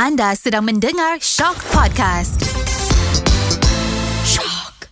Anda sedang mendengar Shock Podcast. Shock.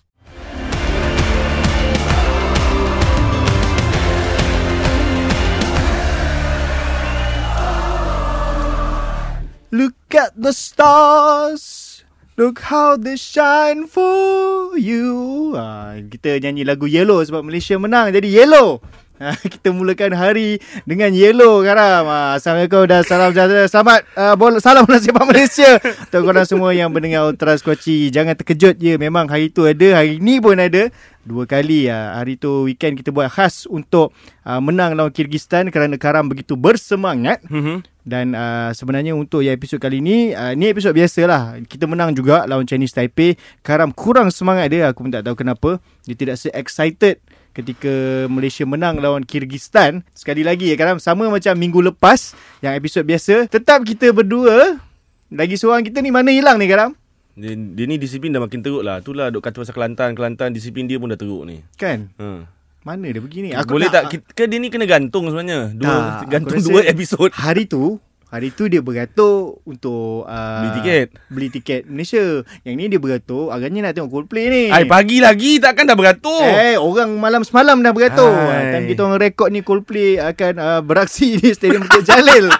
Look at the stars. Look how they shine for you. Ha, kita nyanyi lagu Yellow sebab Malaysia menang jadi Yellow. Kita mulakan hari dengan Yellow Karam. Ha, Assalamualaikum dan salam sejahtera. Selamat uh, bol- salam bola sepak Malaysia. Untuk korang semua yang mendengar Ultra Squatchy. Jangan terkejut je. Memang hari tu ada. Hari ni pun ada. Dua kali ya. Hari tu weekend kita buat khas untuk uh, menang lawan Kyrgyzstan kerana Karam begitu bersemangat. Mm-hmm. Dan uh, sebenarnya untuk yang episod kali ni uh, Ni episod biasa lah Kita menang juga lawan Chinese Taipei Karam kurang semangat dia Aku pun tak tahu kenapa Dia tidak se-excited Ketika Malaysia menang lawan Kyrgyzstan Sekali lagi ya Karam Sama macam minggu lepas Yang episod biasa Tetap kita berdua Lagi seorang kita ni mana hilang ni Karam? Dia, dia ni disiplin dah makin teruk lah. Itulah duk kata pasal Kelantan. Kelantan disiplin dia pun dah teruk ni. Kan? Ha. Mana dia begini? Boleh tak? ki- Ke dia ni kena gantung sebenarnya. Dua, Tak, gantung aku dua episod. Hari tu Hari tu dia beratur untuk uh, Beli tiket. Beli tiket Malaysia. Yang ni dia beratur agaknya nak tengok Coldplay ni. Ai, pagi lagi takkan dah beratur. Eh, orang malam semalam dah beratur. Hai. Time kita orang rekod ni Coldplay akan uh, beraksi di Stadium Bukit Jalil.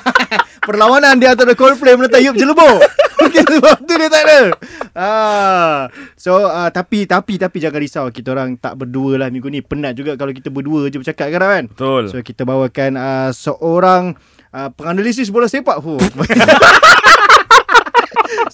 Perlawanan di antara Coldplay menentang Yub Jelebur. Mungkin sebab tu dia tak ada. Ah. So, uh, tapi, tapi, tapi jangan risau. Kita orang tak berdua lah minggu ni. Penat juga kalau kita berdua je bercakap kan, kan? Betul. So, kita bawakan uh, seorang uh, penganalisis bola sepak. Huh.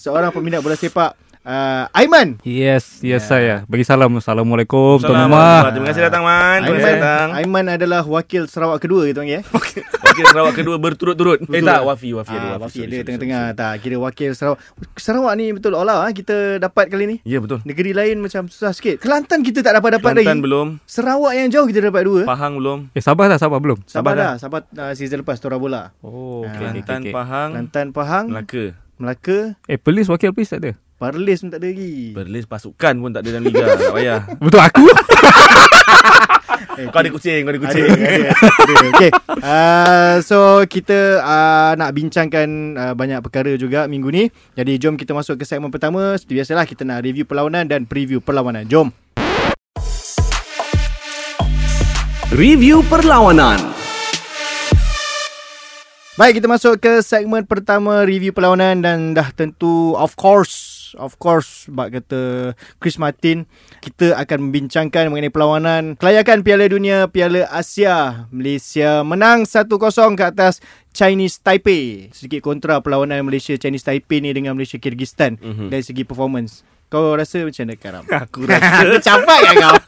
seorang peminat bola sepak. Uh, Aiman. Yes, Ya. yes saya. Bagi salam. Assalamualaikum tuan rumah. Terima kasih datang Man. Terima kasih Aiman, datang. Aiman adalah wakil Sarawak kedua kita panggil eh. Wakil Sarawak kedua berturut-turut. Eh tak, Wafi. Wafi ada. Ah, Wafi, Wafi ada tengah-tengah sorry, tak kira wakil Sarawak. Sarawak ni betul all out ah kita dapat kali ni. Ya, betul. Negeri lain macam susah sikit. Kelantan kita tak dapat dapat lagi. Kelantan belum. Sarawak yang jauh kita dapat dua. Pahang belum. Eh Sabah dah, Sabah belum? Sabah Sabah dah, Sabah uh, season lepas Tora Bola. Oh, Ah, Kelantan, Pahang, Kelantan, Pahang, Melaka. Melaka, Eh, polis wakil polis tak ada. Parlis pun tak ada lagi. Berlis pasukan pun tak ada dalam liga. Tak payah. Betul aku. Eh, Kau ada kucing, kau ada ada, kucing. ada, ada. Okay. Uh, so kita uh, nak bincangkan uh, banyak perkara juga minggu ni. Jadi jom kita masuk ke segmen pertama. Seperti biasalah kita nak review perlawanan dan preview perlawanan. Jom. Review perlawanan. Baik, kita masuk ke segmen pertama review perlawanan dan dah tentu of course Of course sebab kata Chris Martin Kita akan membincangkan mengenai perlawanan Kelayakan Piala Dunia Piala Asia Malaysia menang 1-0 ke atas Chinese Taipei Sedikit kontra perlawanan Malaysia Chinese Taipei ni dengan Malaysia Kyrgyzstan Mhm. Dari segi performance Kau rasa macam mana Karam? Aku rasa Aku capai kan kau?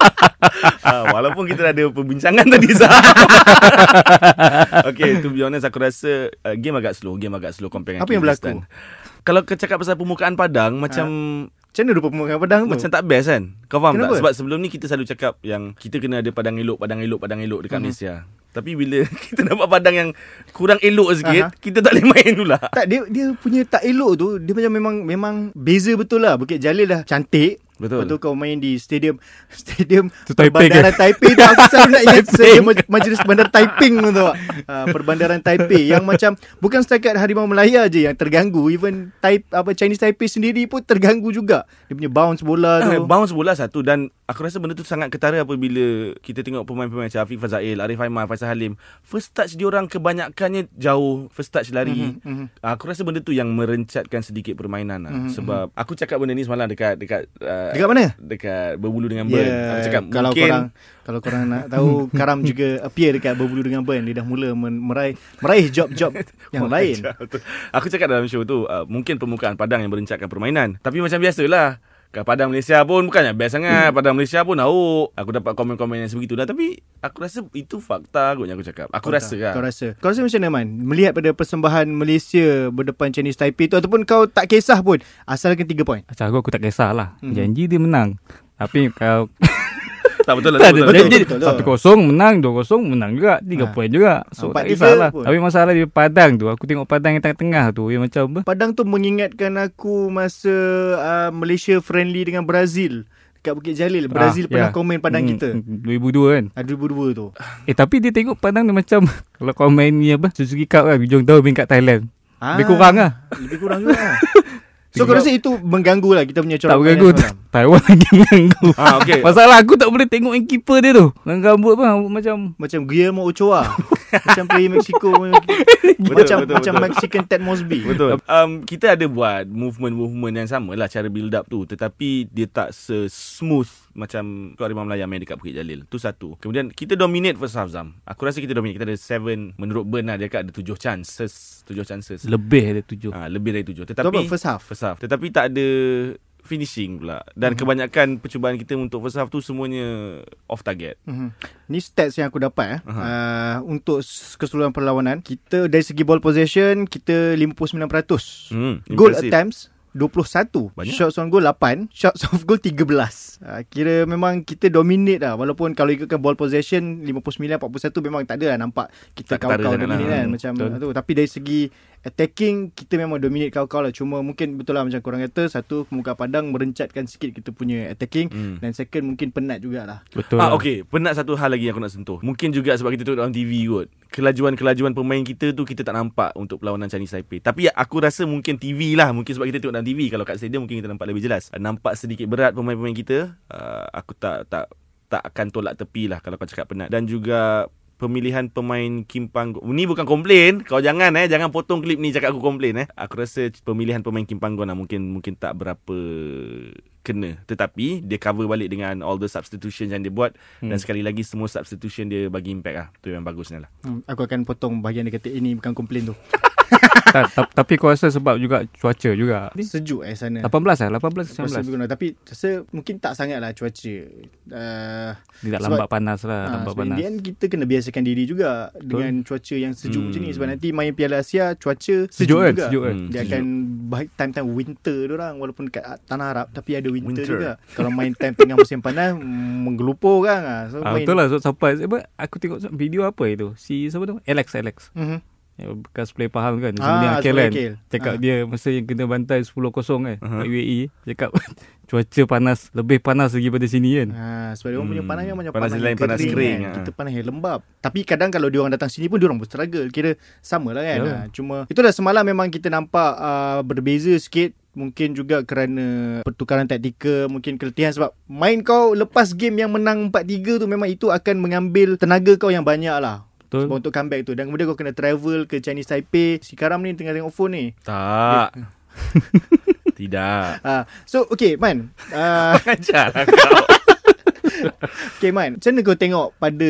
Ah, walaupun kita ada perbincangan tadi Zah. okay, to be honest aku rasa uh, game agak slow, game agak slow compare Apa yang berlaku? Kalau kau cakap pasal permukaan padang macam Macam mana rupa pemukaan pedang tu? macam tak best kan? Kau faham Kenapa? tak? Sebab sebelum ni kita selalu cakap yang kita kena ada padang elok, padang elok, padang elok dekat Mhm. Malaysia. Tapi bila kita dapat padang yang kurang elok sikit, Aha. kita tak boleh main pula. Tak dia dia punya tak elok tu dia macam memang memang beza betul lah Bukit Jalil dah cantik Betul. Lepas tu kau main di stadium stadium Tu Taipei ke? Perbandaran Taipei tu aku selalu nak ingat stadium maj- majlis bandar Taiping tu. Uh, perbandaran Taipei yang macam bukan setakat Harimau Melaya je yang terganggu even Taip apa Chinese Taipei sendiri pun terganggu juga. Dia punya bounce bola tu. Ah, bounce bola satu dan aku rasa benda tu sangat ketara apabila kita tengok pemain-pemain macam Afiq Fazail, Arif Aiman, Faisal Halim. First touch diorang kebanyakannya jauh, first touch lari. Mhm, mhm. Uh, aku rasa benda tu yang merencatkan sedikit permainan lah. Mhm, Sebab aku cakap benda ni semalam dekat dekat uh, Dekat mana? dekat berbulu dengan burn. Ya, Aku cakap kalau mungkin korang kalau korang nak tahu Karam juga appear dekat berbulu dengan burn dia dah mula meraih meraih job-job yang lain. Aku cakap dalam show tu uh, mungkin permukaan padang yang merencatkan permainan. Tapi macam biasalah. Kat Padang Malaysia pun bukannya best sangat. Padang Malaysia pun tahu. Aku dapat komen-komen yang sebegitu dah. Tapi aku rasa itu fakta agaknya aku cakap. Aku Kau rasa lah. Kau rasa Kau rasa macam mana Man Melihat pada persembahan Malaysia Berdepan Chinese Taipei tu Ataupun kau tak kisah pun Asalkan 3 poin Macam aku, aku tak kisahlah. Mhm. Janji dia menang. Tapi kalau tak betul lah. tak betul. ada. betul, betul, betul. satu kosong menang, dua kosong menang juga, tiga Ha. poin juga. So Empat tak kisahlah. Tapi masalah di Padang tu, aku tengok Padang yang tengah-tengah tu yang macam apa? Padang tu mengingatkan aku Masa uh, Malaysia friendly dengan Brazil Dekat Bukit Jalil Brazil Ah, pernah ya. komen Padang Hmm, kita hmm, 2002 kan. Ah, 2002 tu Eh tapi dia tengok Padang dia macam kalau kau main ni apa Suzuki Cup kan Hujung tahun main kat Thailand. Ah, Lebih kurang lah Lebih kurang juga So kau rasa itu mengganggu lah Kita punya Tak corak mengganggu pandang semalam? Taiwan lagi mengganggu Ah, okey. Masalah aku tak boleh tengok yang keeper dia tu Dengan rambut pun rambut macam Macam Guillermo Ochoa Macam player Mexico Betul, Macam betul, macam betul. Mexican Ted Mosby Betul. Um, kita ada buat movement-movement yang sama lah cara build up tu. Tetapi dia tak se-smooth macam Keluar Rimau Melayu Amerika Bukit Jalil. Tu satu. Kemudian kita dominate first half Zam. Aku rasa kita dominate. Kita ada 7. Menurut Burn lah dia kat ada 7 chances. 7 chances. Lebih ada tujuh Ha, lebih dari 7. Tu Tetapi apa first half first half. Tetapi tak ada finishing pula. Dan mm-hmm. kebanyakan percubaan kita untuk first half tu semuanya off target. Mhm. Ni stats yang aku dapat eh. Aha. Uh, untuk keseluruhan perlawanan, kita dari segi ball possession kita 59%. Hmm, Goal attempts 21 Banyak. Shots on goal 8 Shots off goal 13 uh, Kira memang kita dominate lah Walaupun kalau ikutkan ball possession 59-41 memang tak ada lah nampak Kita sangat dominate lah. kan Macam betul. tu Tapi dari segi attacking Kita memang dominate kau-kau lah Cuma mungkin betul lah macam korang kata Satu pemuka padang merencatkan sikit kita punya attacking Hmm. Dan second mungkin penat jugalah Betul Ah lah. okey, penat satu hal lagi yang aku nak sentuh. Mungkin juga sebab kita tengok dalam TV kot. Kelajuan-kelajuan pemain kita tu kita tak nampak untuk perlawanan Chinese Taipei. Tapi aku rasa mungkin TV lah, mungkin sebab kita tengok dalam TV. Kalau kat stadium mungkin kita nampak lebih jelas. Nampak sedikit berat pemain-pemain kita. Uh, aku tak tak tak akan tolak tepi lah kalau kau cakap penat. Dan juga pemilihan pemain Kim Panggon. Ni bukan komplain. Kau jangan eh, jangan potong klip ni cakap aku komplain eh. Aku rasa pemilihan pemain Kim Panggon lah mungkin mungkin tak berapa kena. Tetapi dia cover balik dengan all the substitution yang dia buat hmm. dan sekali lagi semua substitution dia bagi impact lah. Tu yang bagusnya lah. hmm, Aku akan potong bahagian dia kata Ini bukan komplain tu tak, ta- Tapi aku rasa sebab juga cuaca juga Sejuk eh sana 18 lah 18 Aku rasa 19 lebih kurang. Tapi rasa mungkin tak sangat lah cuaca uh, Dia tak Sebab- lambat panas lah Ha, Lambat panas end kita kena biasakan diri juga dengan cuaca yang sejuk Hmm. macam ni sebab nanti main Piala Asia cuaca sejuk, Sejuk kan juga. Sejuk kan Hmm. Dia Sejuk. akan baik time-time winter orang walaupun kat tanah Arab tapi ada winter, Winter. juga. Kalau main time tengah musim panas menggelupur kan. ah. So Ah, main betul lah so, sampai aku tengok video apa itu si siapa tu Alex Alex Mhm. Bekas player Pahang kan Ah, sebelum Akil kan Akil. cakap Ah. dia masa yang kena bantai 10-0 kan Aha. kat UAE cakap cuaca panas lebih panas lagi pada sini kan Ha, sebab dia orang punya Hmm. panas yang macam Panas panas, lain, yang panas kering, kan. ah. Kita panas yang lembab. Tapi kadang kalau dia orang datang sini pun dia orang berstruggle. Kira sama lah kan. Ya. Ha, cuma itulah semalam memang kita nampak uh, berbeza sikit Mungkin juga kerana pertukaran taktikal Mungkin keletihan sebab Main kau lepas game yang menang 4-3 tu Memang itu akan mengambil tenaga kau yang banyak lah betul. Sebab untuk comeback tu. Dan kemudian kau kena travel ke Chinese Taipei. Si Karam ni tengah tengok phone ni. Tak. Tidak. uh, So okay Man. Uh, Ajar lah kau. Okay Man Macam mana kau tengok Pada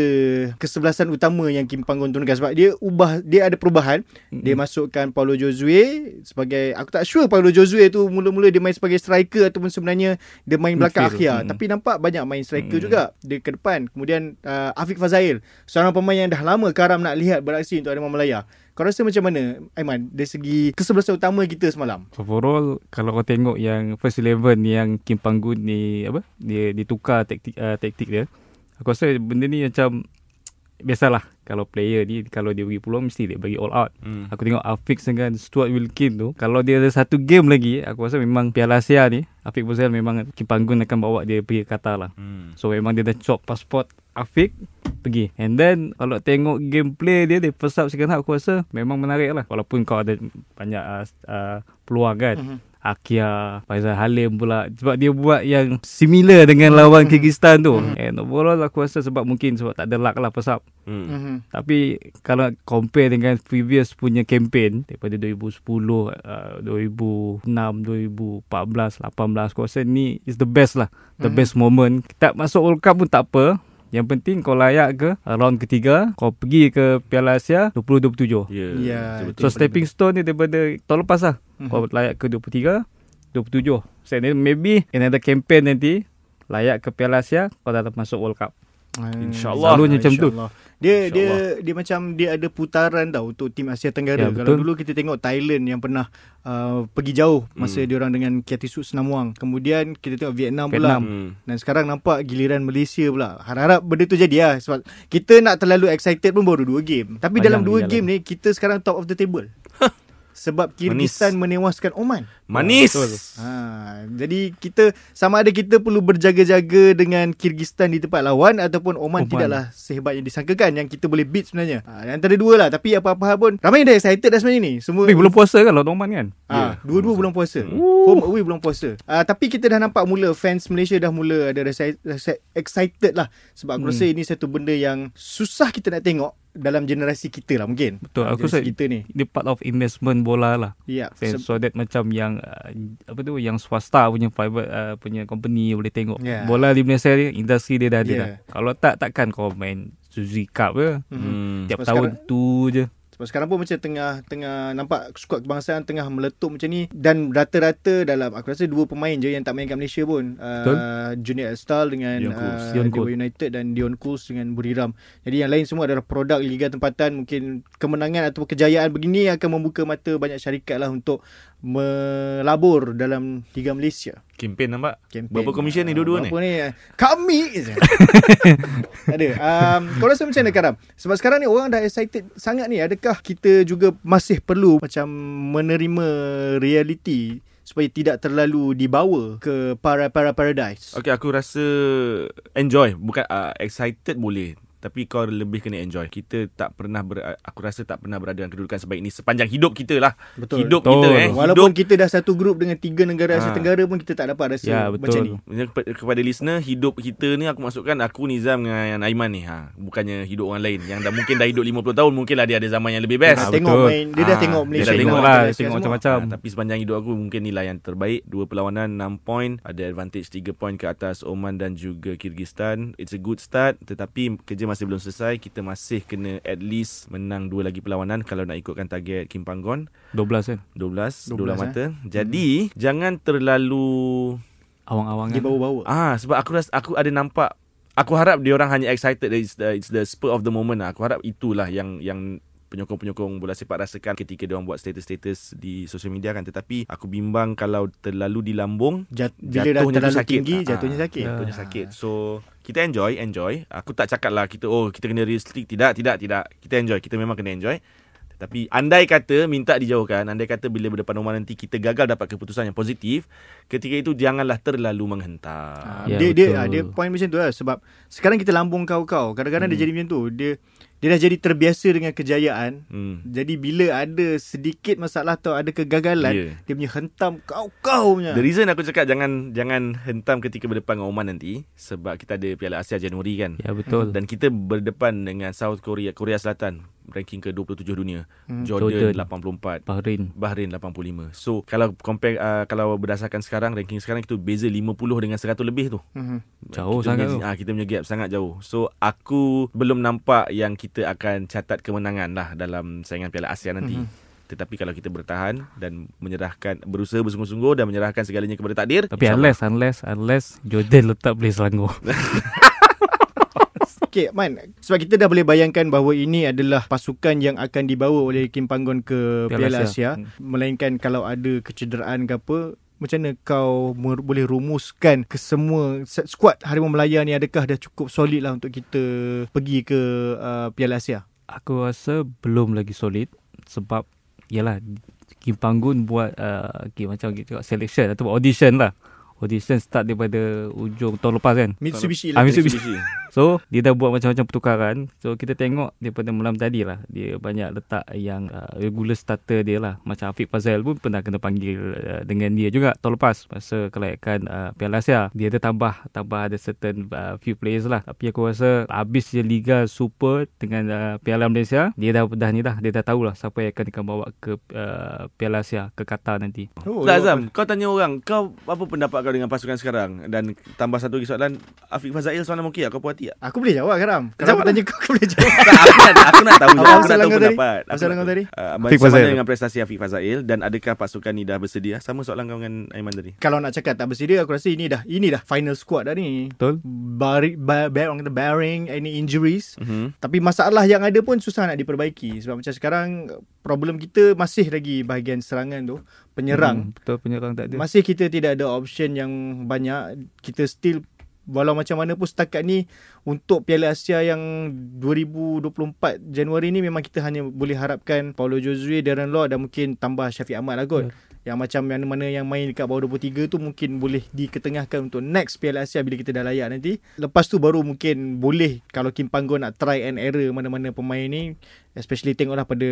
Kesebelasan utama Yang Kim Panggon turunkan Sebab dia ubah Dia ada perubahan mm-hmm. Dia masukkan Paulo Josue Sebagai Aku tak sure Paulo Josue tu Mula-mula dia main sebagai striker Ataupun sebenarnya Dia main belakang Midfield. akhir Mm-mm. Tapi nampak banyak main striker Mm. juga Dia ke depan Kemudian uh, Afiq Fazail Seorang pemain yang dah lama Karam nak lihat beraksi Untuk Harimau Melaya Kau rasa macam mana Aiman Dari segi Kesebelasan utama kita semalam Overall kalau kau tengok yang first eleven yang Kim Panggun ni apa dia ditukar taktik uh, taktik dia. Aku rasa benda ni macam biasalah kalau player ni kalau dia bagi peluang mesti dia bagi all out. Hmm. Aku tengok Afiq dengan Stuart Wilkin tu kalau dia ada satu game lagi aku rasa memang Piala Asia ni Afiq Bozal memang Kim Panggun akan bawa dia pergi ke Qatar lah. Hmm. So memang dia dah chop pasport Afiq pergi. And then kalau tengok gameplay dia dia first half second half aku rasa memang menarik lah. Walaupun kau ada banyak uh, uh, peluang kan. Mhm. Akia, Faizal Halim pula sebab dia buat yang similar dengan lawan Kyrgyzstan tu. And overall aku rasa sebab mungkin sebab tak ada luck lah first half. Hmm. mm-hmm. Tapi kalau compare dengan previous punya campaign daripada 2010, uh, 2006, 2014, 18 aku rasa ni is the best lah. The Mhm. best moment. Tak masuk World Cup pun tak apa. Yang penting kau layak ke round ketiga, kau pergi ke Piala Asia 2027. Ya. Ya, betul-betul. So stepping stone ni daripada tahun lepas lah. Mhm. Kau layak ke 23, 27. So then maybe another campaign nanti layak ke Piala Asia, kau dah masuk World Cup. InsyaAllah. Selalunya macam tu. InsyaAllah. Dia dia dia macam dia ada putaran tau untuk tim Asia Tenggara. Ya, Kalau dulu kita tengok Thailand yang pernah uh, pergi jauh masa Hmm. dia orang dengan Kiatisut Senamuang. Kemudian kita tengok Vietnam, pula. Vietnam. Hmm. Dan sekarang nampak giliran Malaysia pula. Harap-harap benda tu jadi lah. Sebab kita nak terlalu excited pun baru dua game. Tapi Panjang dalam dua jalan. game ni, kita sekarang top of the table. sebab Kyrgyzstan menewaskan Oman. Manis. Betul. Ha, jadi kita sama ada kita perlu berjaga-jaga dengan Kyrgyzstan di tempat lawan ataupun Oman, Oman. tidaklah sehebat yang disangkakan yang kita boleh beat sebenarnya. Ha, antara dua lah tapi apa-apa hal pun ramai yang dah excited dah sebenarnya ni. Semua Tapi belum puasa kan lawan Oman kan? Ah, dua-dua bulan puasa. Home away bulan puasa. Ah, tapi kita dah nampak mula fans Malaysia dah mula ada rasa, rasa excited lah sebab aku Hmm. rasa ini satu benda yang susah kita nak tengok dalam generasi kita lah mungkin. Betul. Aku rasa kita ni. dia part of investment bola lah. Ya. Fans Se- so that macam yang uh, apa tu yang swasta punya private uh, punya company boleh tengok. Yeah. Bola di Malaysia ni industri dia dah ada Yeah. dah. Kalau tak takkan kau main Suzuki Cup ke. Hmm. Tiap Sebab tahun sekarang- tu je. Sebab sekarang pun macam tengah tengah nampak skuad kebangsaan tengah meletup macam ni dan rata-rata dalam aku rasa dua pemain je yang tak main kat Malaysia pun. Uh, Junior Estal dengan Dion Kools. uh, Dion Dewa Kools. United dan Dion Kools dengan Buriram. Jadi yang lain semua adalah produk liga tempatan mungkin kemenangan atau kejayaan begini akan membuka mata banyak syarikat lah untuk melabur dalam Liga Malaysia. Kempen nampak? Kempen. Berapa komisen ni dua-dua ni? Berapa ni? Kami. Ada. Um, kau rasa macam mana Karam? Sebab sekarang ni orang dah excited sangat ni. Adakah kita juga masih perlu macam menerima reality supaya tidak terlalu dibawa ke para-para paradise? Okay, aku rasa enjoy. Bukan uh, excited boleh. Tapi kau lebih kena enjoy. Kita tak pernah ber, aku rasa tak pernah berada dalam kedudukan sebaik ini sepanjang hidup kita lah. Betul. Hidup Betul. kita eh. Walaupun hidup kita dah satu grup dengan tiga negara Asia Ah. Tenggara pun kita tak dapat rasa Ya, macam betul. ni. Maksudnya kepa- kepada listener hidup kita ni aku masukkan aku Nizam dengan Aiman ni ha bukannya hidup orang lain yang dah mungkin dah hidup 50 tahun mungkinlah dia ada zaman yang lebih best. Ah, tengok betul. main, dia dah Ah, tengok dia Malaysia. dah tengok lah, tengok semua. macam-macam. Ha, tapi sepanjang hidup aku mungkin inilah yang terbaik. Dua perlawanan 6 point, ada advantage 3 point ke atas Oman dan juga Kyrgyzstan. It's a good start tetapi kerja masih belum selesai. Kita masih kena at least menang dua lagi perlawanan kalau nak ikutkan target Kim Panggon 12 kan. 12 12, 12 eh. mata. Jadi jangan terlalu Awang-awang kan. Dibawa-bawa. Ah sebab aku rasa aku ada nampak aku harap dia orang hanya excited it's the, it's the spur of the moment lah. Aku harap itulah yang yang penyokong-penyokong bola sepak rasakan ketika dia orang buat status-status di social media kan tetapi aku bimbang kalau terlalu dilambung Jat, bila dah jatuhnya tu terlalu sakit. tinggi, Ah, jatuhnya sakit. jatuhnya sakit so kita enjoy enjoy aku tak cakap lah kita oh kita kena realistic tidak tidak tidak kita enjoy kita memang kena enjoy tapi andai kata minta dijauhkan andai kata bila berdepan Oman nanti kita gagal dapat keputusan yang positif ketika itu janganlah terlalu menghentak Ah, Ya, dia dia betul. ah, dia point macam tu lah sebab sekarang kita lambung kau-kau. Kadang-kadang Hmm. dia jadi macam tu. Dia dia dah jadi terbiasa dengan kejayaan. hmm. Jadi bila ada sedikit masalah atau ada kegagalan, Ya. dia punya hentam kau-kau punya. The reason aku cakap jangan jangan hentam ketika berdepan dengan Oman nanti sebab kita ada Piala Asia Januari kan. Ya betul. Dan kita berdepan dengan South Korea Korea Selatan ranking ke-27 dunia. Hmm. Jordan, Jordan. 84. Bahrain. Bahrain 85. So kalau compare uh, kalau berdasarkan sekarang ranking sekarang itu beza 50 dengan 100 lebih tu. Mhm. Jauh kita sangat punya, tu. ah, kita punya gap sangat jauh. So aku belum nampak yang kita akan catat kemenangan lah dalam saingan Piala Asia nanti. Mhm. Tetapi kalau kita bertahan dan menyerahkan berusaha bersungguh-sungguh dan menyerahkan segalanya kepada takdir, Tapi unless unless unless Jordan letak boleh Selangor. Okay, Man. Sebab kita dah boleh bayangkan bahawa ini adalah pasukan yang akan dibawa oleh Kim Panggon ke Piala Piala, Asia. Asia. Hmm. Melainkan kalau ada kecederaan ke apa, macam mana kau boleh rumuskan ke semua set squad Harimau Melaya ni adakah dah cukup solid lah untuk kita pergi ke uh, Piala Asia? Aku rasa belum lagi solid sebab yalah Kim Panggun buat uh, okay, macam kita cakap selection atau audition lah. Audition start daripada ujung tahun lepas kan. Mitsubishi Ah, Electric. Mitsubishi. So dia dah buat macam-macam pertukaran. So kita tengok daripada malam tadi lah. Dia banyak letak yang uh, regular starter dia lah. Macam Afiq Fazal pun pernah kena panggil uh, dengan dia juga Tahun lepas masa kelayakan uh, Piala Asia. Dia ada tambah tambah ada certain uh, few players lah. Tapi aku rasa habis je Liga Super dengan uh, Piala Malaysia Dia dah dah ni dah. Dia dah tahulah siapa yang akan akan bawa ke uh, Piala Asia ke Qatar nanti. Oh, Tak Azam, kau tanya orang, kau apa pendapat kau dengan pasukan sekarang? Dan tambah satu lagi soalan, Afiq Fazail soalan okey tak? Kau puas tak? Aku boleh jawab Karam. Kalau Jawab aku tanya kau, kau boleh jawab. Tak, aku nak, aku nak tahu. Aku nak tahu tadi? pendapat. Apa soalan nak kau tahu. tadi? Uh, Fazail. mana dengan prestasi Afiq Fazail dan adakah pasukan ni dah bersedia? Sama soalan kau dengan Aiman tadi. Kalau nak cakap tak bersedia, aku rasa ini dah ini dah final squad dah ni. Betul? Bari, ba, ba, orang kata bearing any injuries. Mm-hmm. Tapi masalah yang ada pun susah nak diperbaiki sebab macam sekarang problem kita masih lagi bahagian serangan tu penyerang. hmm, Betul penyerang tak ada Masih kita tidak ada option yang banyak. Kita still walau macam mana pun setakat ni untuk Piala Asia yang 2024 Januari ni memang kita hanya boleh harapkan Paulo Josue, Darren Law dan mungkin tambah Syafiq Ahmad lah kot. Yang macam mana-mana yang main dekat bawah 23 tu mungkin boleh diketengahkan untuk next Piala Asia bila kita dah layak nanti. Lepas tu baru mungkin boleh kalau Kim Panggo nak try and error mana-mana pemain ni especially tengoklah pada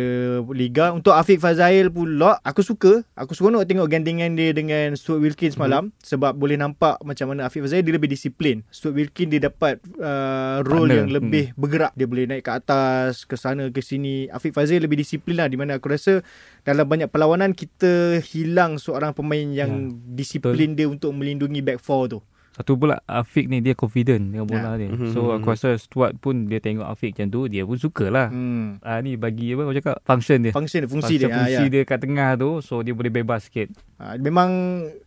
liga. Untuk Afiq Fazail pula aku suka. Aku seronok tengok gandingan dia dengan Stuart Wilkins malam. Mm-hmm. sebab boleh nampak macam mana Afiq Fazail dia lebih disiplin. Stuart Wilkins dia dapat uh, role Partner. yang lebih hmm. bergerak. Dia boleh naik ke atas ke sana ke sini. Afiq Fazail lebih disiplin lah di mana aku rasa dalam banyak perlawanan kita hilang seorang pemain yang Ya, disiplin dia untuk melindungi back four tu Satu pula Afiq ni dia confident dengan bola Ya. dia. Mhm, So mhm, aku rasa Stuart pun dia tengok Afiq macam tu dia pun sukalah. hmm. Ah ni bagi apa kau cakap function dia. function dia fungsi dia, ah, fungsi ya. dia kat tengah tu so dia boleh bebas sikit. Ha, memang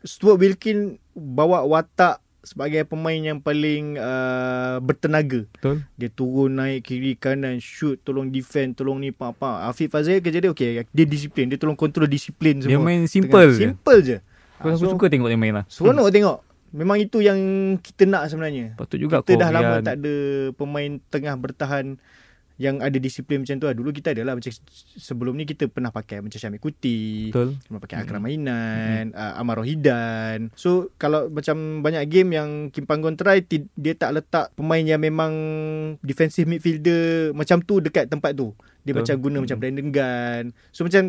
Stuart Wilkin bawa watak sebagai pemain yang paling uh, bertenaga. Betul? Dia turun naik kiri kanan shoot tolong defend tolong ni apa apa. Afiq Fazil kerja dia okey dia disiplin dia tolong control disiplin semua. Dia main simple je. Simple je. Aku, aku so, suka tengok dia main lah. Seronok tengok. Memang itu yang kita nak sebenarnya. Patut juga kita dah lama Korean. tak ada pemain tengah bertahan yang ada disiplin macam tu lah. Dulu kita adalah macam sebelum ni kita pernah pakai macam Syamil Kuti. Betul. Cuma pakai Akram Mainan, uh, Amar Rohidan. So kalau macam banyak game yang Kim Panggon try dia tak letak pemain yang memang defensive midfielder macam tu dekat tempat tu. Dia Betul. macam guna Mm. macam Brandon Gunn. So macam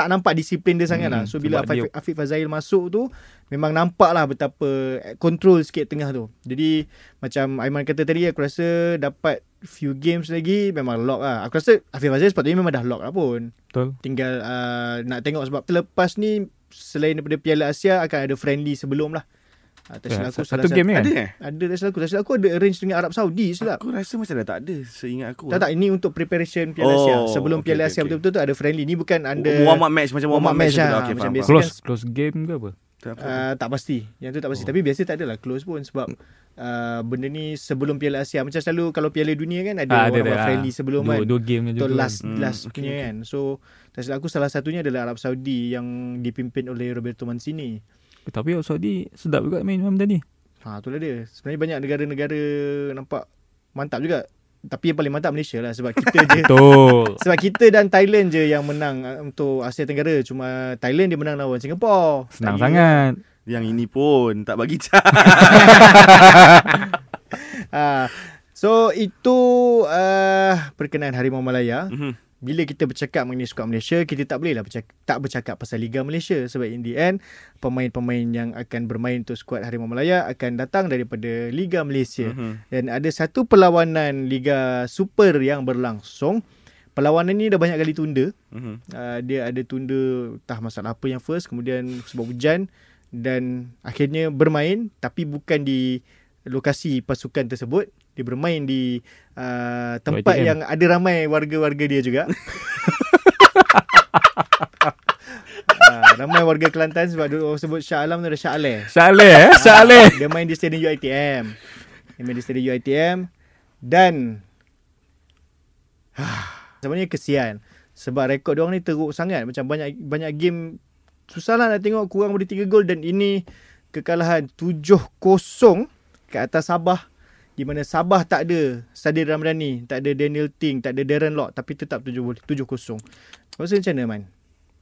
tak nampak disiplin dia sangat lah. Mm, So bila Afiq, Afiq Fazail masuk tu memang nampak lah betapa control sikit tengah tu. Jadi macam Aiman kata tadi aku rasa dapat few games lagi memang lock lah. Aku rasa Afiq Fazail sepatutnya memang dah lock lah pun Betul. tinggal uh, nak tengok sebab terlepas ni selain daripada Piala Asia akan ada friendly sebelum lah. Uh, tak silap Ya, aku satu salah game ni kan? Ada eh? Ada tak silap aku. Tak silap aku ada arrange dengan Arab Saudi silap. Aku rasa macam dah tak ada seingat aku. Tak tak ini untuk preparation Piala Oh, Asia. Sebelum okay, Piala okay, Asia okay. betul-betul tu ada friendly. Ni bukan under warm up match macam warm up match, lah. tu. Okay, Macam faham, biasa faham. Close close game ke apa? Uh, tak pasti. Yang tu tak pasti. Oh. Tapi biasa tak adalah close pun sebab uh, benda ni sebelum Piala Asia. Macam selalu kalau Piala Dunia kan ada Ah, orang ada, buat ah. friendly sebelum dua, kan. Dua game je Untuk last Hmm, last okay, punya okay. kan. So tak silap aku salah satunya adalah Arab Saudi yang dipimpin oleh Roberto Mancini. Tapi Arab Saudi sedap juga main malam tadi. Ha itulah dia. Sebenarnya banyak negara-negara nampak mantap juga. Tapi yang paling mantap Malaysia lah sebab kita je Betul. sebab kita dan Thailand je yang menang uh, untuk Asia Tenggara. Cuma Thailand dia menang lawan Singapore. Senang Tak sangat. Yang ini pun tak bagi cat. Ha, so itu uh, perkenaan Harimau Malaya. Mhm. Bila kita bercakap mengenai skuad Malaysia, kita tak bolehlah bercakap, tak bercakap pasal Liga Malaysia sebab in the end pemain-pemain yang akan bermain untuk skuad Harimau Malaya akan datang daripada Liga Malaysia. Mhm. Dan ada satu perlawanan Liga Super yang berlangsung. Perlawanan ni dah banyak kali tunda. Mhm. Uh, dia ada tunda entah masalah apa yang first, kemudian sebab hujan dan akhirnya bermain tapi bukan di lokasi pasukan tersebut. Dia bermain di uh, tempat YTM. yang ada ramai warga-warga dia juga. uh, ramai warga Kelantan sebab dia orang sebut Shah Alam tu ada Shah Aleh. Saleh eh? Saleh. Dia main di stadium UiTM. Dia main di stadium UiTM dan sebenarnya kesian sebab rekod dia orang ni teruk sangat macam banyak banyak game susah lah nak tengok kurang daripada 3 gol dan ini kekalahan 7-0 ke atas Sabah di mana Sabah tak ada Sadir Ramdhani, tak ada Daniel Ting, tak ada Darren Lock tapi tetap 7 7-0. Kau rasa macam mana Man?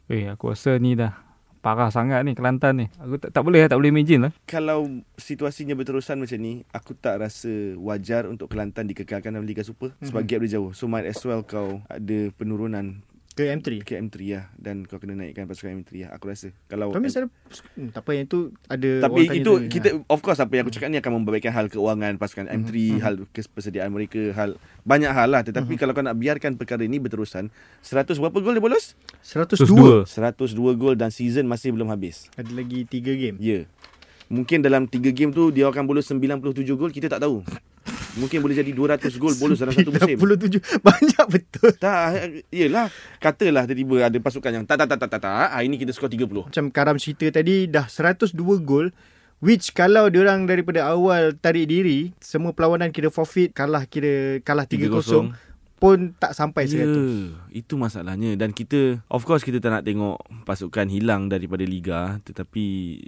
Eh aku rasa ni dah parah sangat ni Kelantan ni. Aku tak, tak boleh tak boleh imagine lah. Kalau situasinya berterusan macam ni, aku tak rasa wajar untuk Kelantan dikekalkan dalam Liga Super sebab Mhm. gap dia jauh. So might as well kau ada penurunan Ke M3. ke M3 lah dan kau kena naikkan pasukan M3 lah. Aku rasa. Kalau Tapi misalnya hmm, tak apa yang tu ada Tapi orang tanya itu tu. kita of course apa yang aku cakap ni akan membaikkan hal keuangan pasukan M3, Mhm. hal kesediaan mereka, hal banyak hal lah. Tetapi kalau kau nak biarkan perkara ini berterusan, 100 berapa gol dia bolos? 102. 102 gol dan season masih belum habis. Ada lagi 3 game. Ya. Yeah. Mungkin dalam 3 game tu dia akan bolos 97 gol, kita tak tahu. Mungkin boleh jadi 200 gol bolos dalam satu musim. 97 banyak betul. Tak, yelah. Katalah tiba-tiba ada pasukan yang tak tak tak tak tak, tak hari ni kita skor 30. Macam Karam cerita tadi dah 102 gol which kalau diorang daripada awal tarik diri semua perlawanan kira forfeit kalah kira kalah 3-0 3-0. Pun tak sampai Ya, 100. itu masalahnya dan kita of course kita tak nak tengok pasukan hilang daripada liga tetapi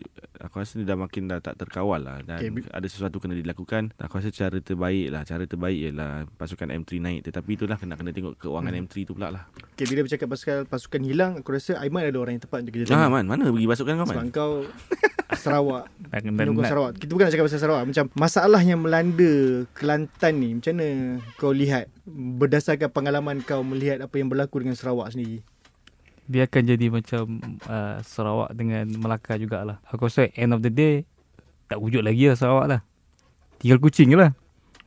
aku rasa dia dah makin dah tak terkawal lah dan okay, ada sesuatu kena dilakukan. Aku rasa cara terbaik lah, cara terbaik ialah pasukan M3 naik tetapi itulah kena kena tengok keuangan hmm. M3 tu pula lah. Okay, bila bercakap pasal pasukan hilang, aku rasa Aiman ada orang yang tepat untuk kita Ah tanya. man, mana pergi pasukan kau Sebab man? kau Sarawak Penyokong nak, Sarawak Kita bukan nak cakap pasal Sarawak Macam masalah yang melanda Kelantan ni Macam mana kau lihat Berdasarkan pengalaman kau Melihat apa yang berlaku dengan Sarawak sendiri dia akan jadi macam uh, Sarawak dengan Melaka jugalah. Aku rasa end of the day tak wujud lagi lah Sarawak lah. Tinggal kucing je lah.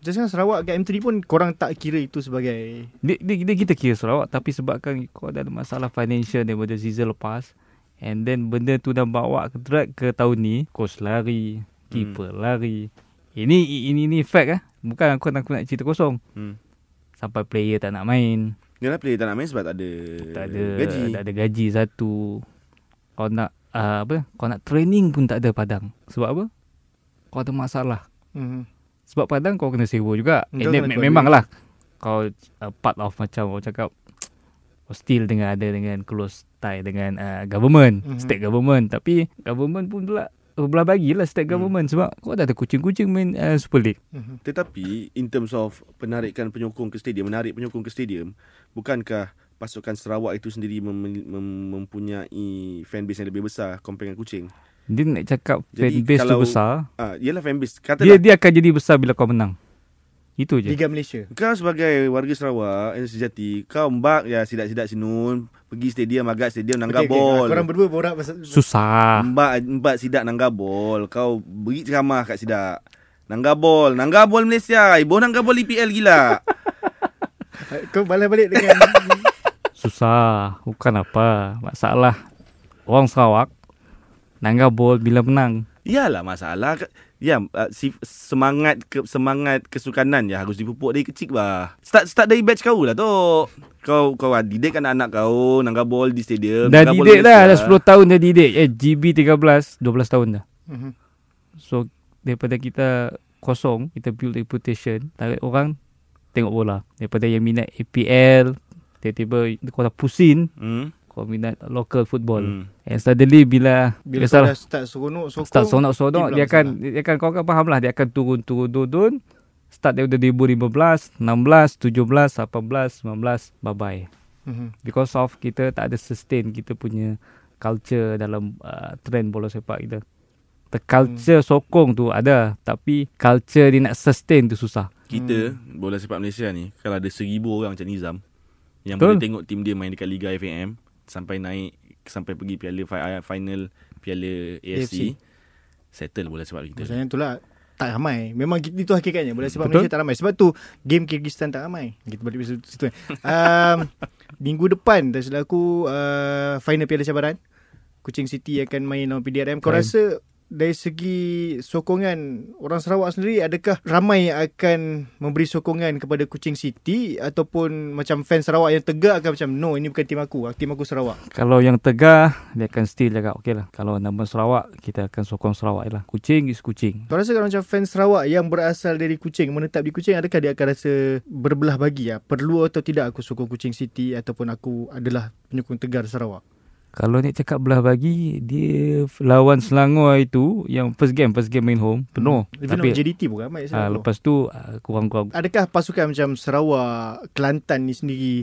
Macam sekarang Sarawak kat M3 pun Korang tak kira itu sebagai Dia, dia, dia kita kira Sarawak tapi sebabkan kau ada masalah financial daripada season lepas and then benda tu dah bawa ke drag ke tahun ni coach lari keeper hmm. lari. Ini ini ini fact ah bukan aku nak aku nak cerita kosong. Hmm. sampai player tak nak main. Yalah player tak nak main sebab tak ada tak ada gaji. tak ada gaji satu. Kau nak uh, apa? Kau nak training pun tak ada padang. Sebab apa? Kau ada masalah. Mm-hmm. Sebab padang kau kena sewa juga Kau And kena then, me- memanglah kau uh, part of macam orang cakap hostile dengan ada dengan close tie dengan uh, government Mhm. mm-hmm. state government tapi government pun pula belah bagilah state Hmm. government sebab kau dah ada kucing-kucing main uh, Super League Mm-hmm. Tetapi in terms of penarikan penyokong ke stadium, menarik penyokong ke stadium, bukankah pasukan Sarawak itu sendiri mem- mem- mempunyai fanbase yang lebih besar compare dengan kucing? Dia nak cakap Jadi fanbase tu kalau- besar Ah, ialah fanbase. dia Katalah dia akan jadi besar bila kau menang itu je Liga Malaysia kau sebagai warga Sarawak yang sejati, kau mbak ya sidak-sidak sinun, pergi stadium agak stadium nangga okay, bol. Korang berdua borak pasal susah Mbak mbak sidak nangga bol. Kau beri ceramah kat sidak. Nangga bol, nangga bol Malaysia. Ibu nangga bol IPL gila. Kau balik-balik dengan susah bukan apa masalah orang Sarawak nangga bol bila menang Iyalah masalah Ya uh, si, semangat ke, semangat kesukanan ya harus dipupuk dari kecil bah. Start start dari batch kau lah tu. Kau kau didik anak-anak kau nangga bol di stadium. dah didik dah dah 10 tahun dah didik eh GB 13 12 tahun dah. So daripada kita kosong Kita build reputation Tarik orang Tengok bola Daripada yang minat APL Tiba-tiba Kau dah pusing Hmm. Kau minat local football Hmm. And suddenly bila Bila kau dah start seronok sokong Start sonok-sonok dia Dia akan. Dia akan kau akan faham lah Dia akan turun-turun-turun Start daripada 2015 16 17 18 19 Bye-bye Mhm. Because of kita tak ada sustain Kita punya Culture dalam uh, Trend bola sepak kita The culture Hmm. sokong tu ada Tapi Culture dia nak sustain tu susah Kita Hmm. bola sepak Malaysia ni kalau ada seribu orang macam Nizam yang Betul. boleh tengok tim dia main dekat Liga FAM sampai naik sampai pergi piala fi- final piala AFC, AFC. settle bola sepak kita. Maksudnya tu lah tak ramai. Memang itu hakikatnya. Bola sepak Betul. Malaysia tak ramai. Sebab tu game Kyrgyzstan tak ramai. Kita balik situ. situ. um, minggu depan tak silap aku uh, final Piala Cabaran. Kuching City akan main lawan PDRM. Kau Fine. rasa dari segi sokongan orang Sarawak sendiri adakah ramai yang akan memberi sokongan kepada Kuching City ataupun macam fan Sarawak yang tegak akan macam no ini bukan tim aku tim aku Sarawak. Kalau yang tegar Dia akan still cakap Okay lah Kalau nama Sarawak Kita akan sokong Sarawak lah. Kucing is kucing Kau rasa kalau macam fans Sarawak yang berasal dari Kuching menetap di Kuching adakah dia akan rasa berbelah bagi ya perlu atau tidak aku sokong Kuching City ataupun aku adalah penyokong tegar Sarawak Kalau ni cakap belah bagi Dia lawan Selangor itu Yang first game First game main home Penuh Even Tapi JDT pun ramai ah, Sarawak. Lepas tu ah, Kurang-kurang Adakah pasukan macam Sarawak, Kelantan ni sendiri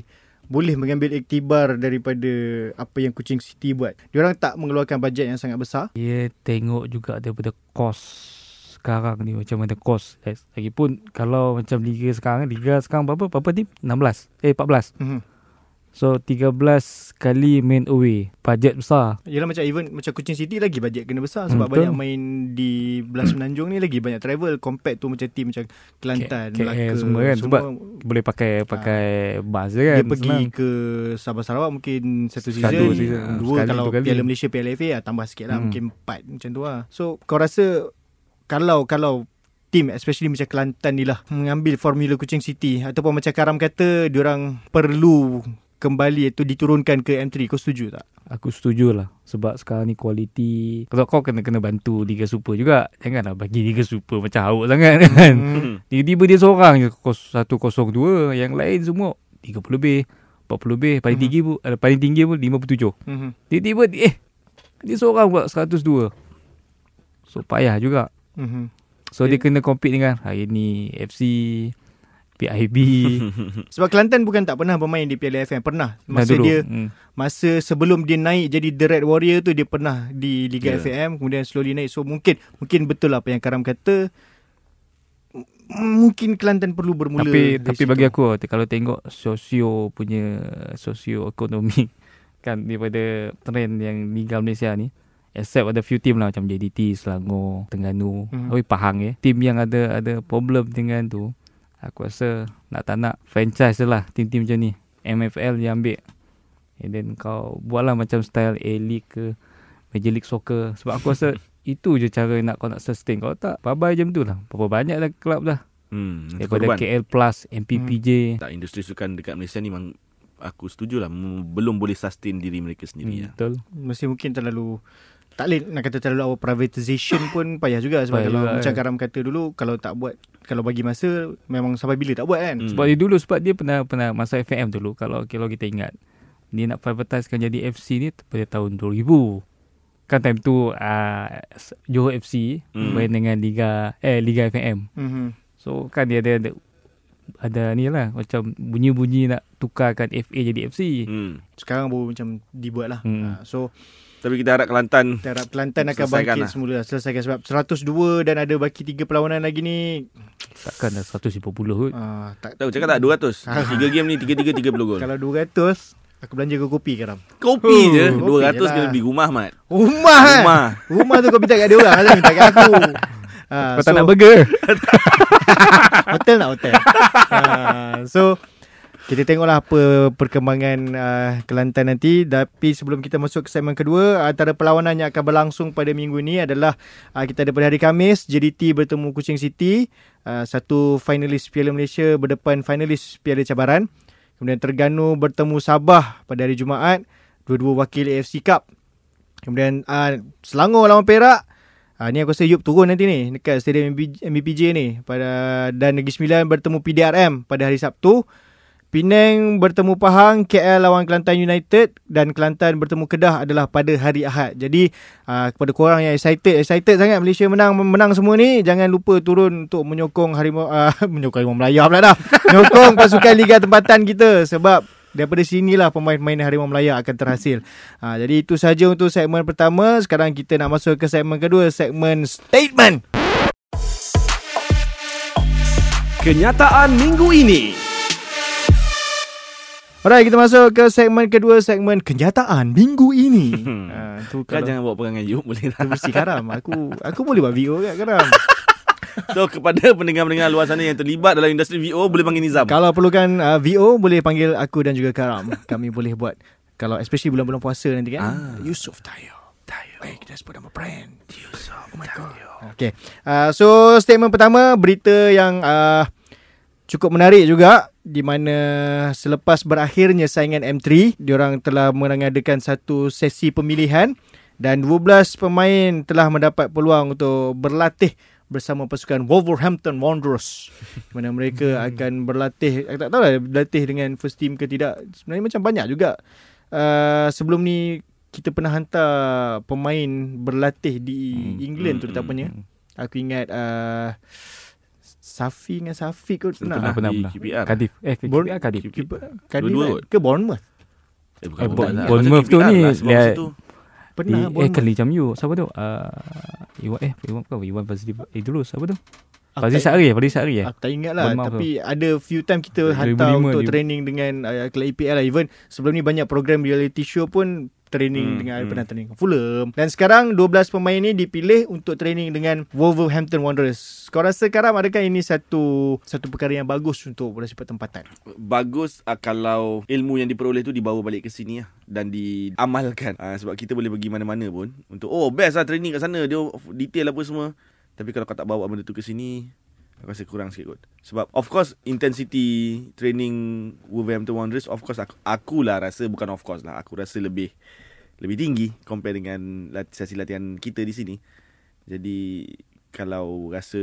boleh mengambil iktibar daripada apa yang Kuching City buat. Diorang tak mengeluarkan bajet yang sangat besar. Dia tengok juga daripada kos sekarang ni macam mana kos. Lagipun kalau macam liga sekarang liga sekarang berapa berapa tim 16 eh 14 Mhm. So 13 kali main away bajet besar Yelah macam even macam Kuching City lagi bajet kena besar sebab Hmm, banyak main di belah semenanjung ni lagi banyak travel compared tu macam tim macam Kelantan, K- KL Melaka semua kan, sebab boleh pakai pakai bas je kan dia pergi senang. ke Sabah Sarawak mungkin satu season, season. dua Sekali, kalau dua kali. Piala Malaysia Piala FA ah, tambah sikit lah Hmm. mungkin empat macam tu lah. So kau rasa kalau kalau team especially macam Kelantan ni lah mengambil formula Kuching City ataupun macam Karam kata diorang perlu kembali itu diturunkan ke M3 kau setuju tak? Aku setuju lah Sebab sekarang ni kualiti Kalau kau kena kena bantu Liga Super juga Janganlah bagi Liga Super Macam hauk sangat kan Hmm. Tiba-tiba dia seorang je kos- 102 Yang lain semua 30 lebih 40 lebih paling Mhm. tinggi pun uh, paling tinggi pun 57 Mhm. tiba-tiba eh dia seorang pula 102 so payah juga Mhm. so dia kena compete dengan hari ni FC PIB Sebab Kelantan bukan tak pernah bermain di Piala FM. Pernah. Masa dulu. dia hmm. masa sebelum dia naik jadi The Red Warrior tu dia pernah di Liga Ya. FM kemudian slowly naik. So mungkin mungkin betul apa yang Karam kata. Mungkin Kelantan perlu bermula. Tapi tapi situ. bagi aku kalau tengok sosio punya sosio ekonomi kan daripada trend yang Liga Malaysia ni except ada few team lah macam JDT, Selangor, Terengganu, Hmm. tapi Pahang ya. Team yang ada ada problem dengan tu aku rasa nak tak nak franchise lah team-team macam ni. MFL yang ambil. And then kau buatlah macam style A-League ke Major League Soccer. Sebab aku rasa itu je cara nak kau nak sustain. Kalau tak Bye-bye je tu lah. Berapa banyak dah club dah. Hmm, Daripada korban. KL Plus MPPJ Tak industri sukan dekat Malaysia ni memang aku setuju lah. Belum boleh sustain diri mereka sendiri hmm, lah. Betul. Mesti mungkin terlalu tak boleh nak kata terlalu awal privatisation pun payah juga sebab Payah kalau juga, macam kan. Karam kata dulu kalau tak buat kalau bagi masa memang sampai bila tak buat kan. Hmm. Sebab dia dulu Sebab dia pernah pernah Masa FM dulu Kalau kalau kita ingat Dia nak privatisekan jadi FC ni Pada tahun 2000 Kan time tu uh, Johor FC Hmm. Main dengan Liga Eh Liga FM Mhm. So kan dia ada Ada, ada ni lah Macam bunyi-bunyi nak Tukarkan FA jadi FC Hmm. Sekarang baru macam dibuat lah. Hmm. Ha, so Tapi kita harap Kelantan kita harap Kelantan akan bangkit lah. semula selesaikan sebab 102 dan ada baki 3 perlawanan lagi ni Takkan dah 150 kot uh, tak tahu cakap tak 200. Tiga game ni tiga-tiga 30 gol. kalau 200 aku belanja ke kopi Karam. Kopi je Kopi 200 je lah. kena beli rumah mat. Rumah. eh? Rumah. Rumah tu kau minta kat dia orang, asal minta kat aku. Ah, Kau tak nak burger Hotel nak hotel. uh, so kita tengoklah apa perkembangan uh, Kelantan nanti. Tapi sebelum kita masuk ke segmen kedua antara perlawanan yang akan berlangsung pada minggu ini adalah uh, kita ada pada hari Khamis JDT bertemu Kuching City. Uh, satu finalis Piala Malaysia berdepan finalis Piala Cabaran. Kemudian Terengganu bertemu Sabah pada hari Jumaat dua-dua wakil AFC Cup. Kemudian uh, Selangor lawan Perak. Ha, ni aku rasa Yub turun nanti ni dekat stadium MB, MBPJ ni. Pada dan Negeri Sembilan bertemu PDRM pada hari Sabtu. Penang bertemu Pahang, KL lawan Kelantan United dan Kelantan bertemu Kedah adalah pada hari Ahad. Jadi uh, kepada korang yang excited, excited sangat Malaysia menang menang semua ni, jangan lupa turun untuk menyokong Harimau uh, menyokong Harimau Melaya pula dah. menyokong pasukan liga tempatan kita sebab Daripada sinilah pemain-pemain Harimau Melaya akan terhasil. Ha, jadi itu saja untuk segmen pertama. Sekarang kita nak masuk ke segmen kedua, segmen statement. Kenyataan minggu ini. Alright, kita masuk ke segmen kedua, segmen kenyataan minggu ini. ha, tu Kau kalau jangan bawa perangai you boleh tu tak? mesti karam. Aku aku boleh buat VO kat karam. So kepada pendengar-pendengar luar sana yang terlibat dalam industri VO boleh panggil Nizam. kalau perlukan uh, VO, boleh panggil aku dan juga karam. Kami boleh buat. Kalau especially bulan-bulan puasa nanti kan. Ah. Yusuf Tayo. Tayo. Baik, kita sebut nama brand. Yusuf. Oh my God. Okay. Uh, so, statement pertama, berita yang uh, cukup menarik juga di mana selepas berakhirnya saingan M3, diorang telah mengadakan satu sesi pemilihan dan 12 pemain telah mendapat peluang untuk berlatih bersama pasukan Wolverhampton Wanderers. Di mana mereka akan berlatih aku tak tahu lah berlatih dengan first team ke tidak. Sebenarnya macam banyak juga. Uh, sebelum ni kita pernah hantar pemain berlatih di Hmm, England hmm, terutamanya. Hmm, aku ingat uh, Safi dengan Safi kot pernah Pernah. Pernah pernah KPR. Cardiff. Eh ke Born- KPR kan? kot. ke Bournemouth? Eh, bukan, Eh, bukan, Bournemouth. Bournemouth tu ni lah, pernah Eh, eh Bournemouth? Kali Jam You Siapa tu? Uh, Iwan eh Iwan bukan Iwan Fazli Eh dulu siapa tu Aku Fazli tak- Sari Fazli Sari eh? Aku tak ingat lah. Tapi ada few time kita 2005 hantar untuk dia- training dengan uh, Kelab EPL lah. Even sebelum ni banyak program reality show pun Training Hmm, dengan hmm. Pernah training Fulham. Dan sekarang 12 pemain ni dipilih Untuk training dengan Wolverhampton Wanderers. Kau rasa Karam adakah ini satu Satu perkara yang bagus Untuk bola sepak tempatan? Bagus uh, kalau ilmu yang diperoleh tu dibawa balik ke sini lah dan diamalkan. Uh, sebab kita boleh pergi mana-mana pun untuk oh best lah training kat sana. Dia detail apa semua. Tapi kalau kau tak bawa benda tu ke sini aku rasa kurang sikit kot. Sebab of course intensity training Wolverhampton Wanderers of course aku, akulah rasa bukan of course lah aku rasa lebih lebih tinggi compare dengan lat- sesi latihan kita di sini. Jadi kalau rasa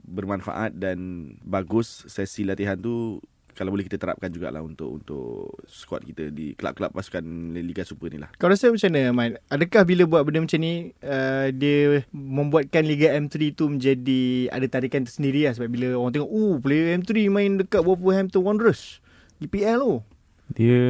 bermanfaat dan bagus sesi latihan tu kalau boleh kita terapkan jugalah untuk untuk squad kita di kelab-kelab pasukan Liga Super ni lah. Kau rasa macam mana, Mat? Adakah bila buat benda macam ni, uh, dia membuatkan Liga M3 tu menjadi ada tarikan tersendiri lah. Sebab bila orang tengok, oh, player M3 main dekat Wolverhampton Wanderers. EPL tu. Dia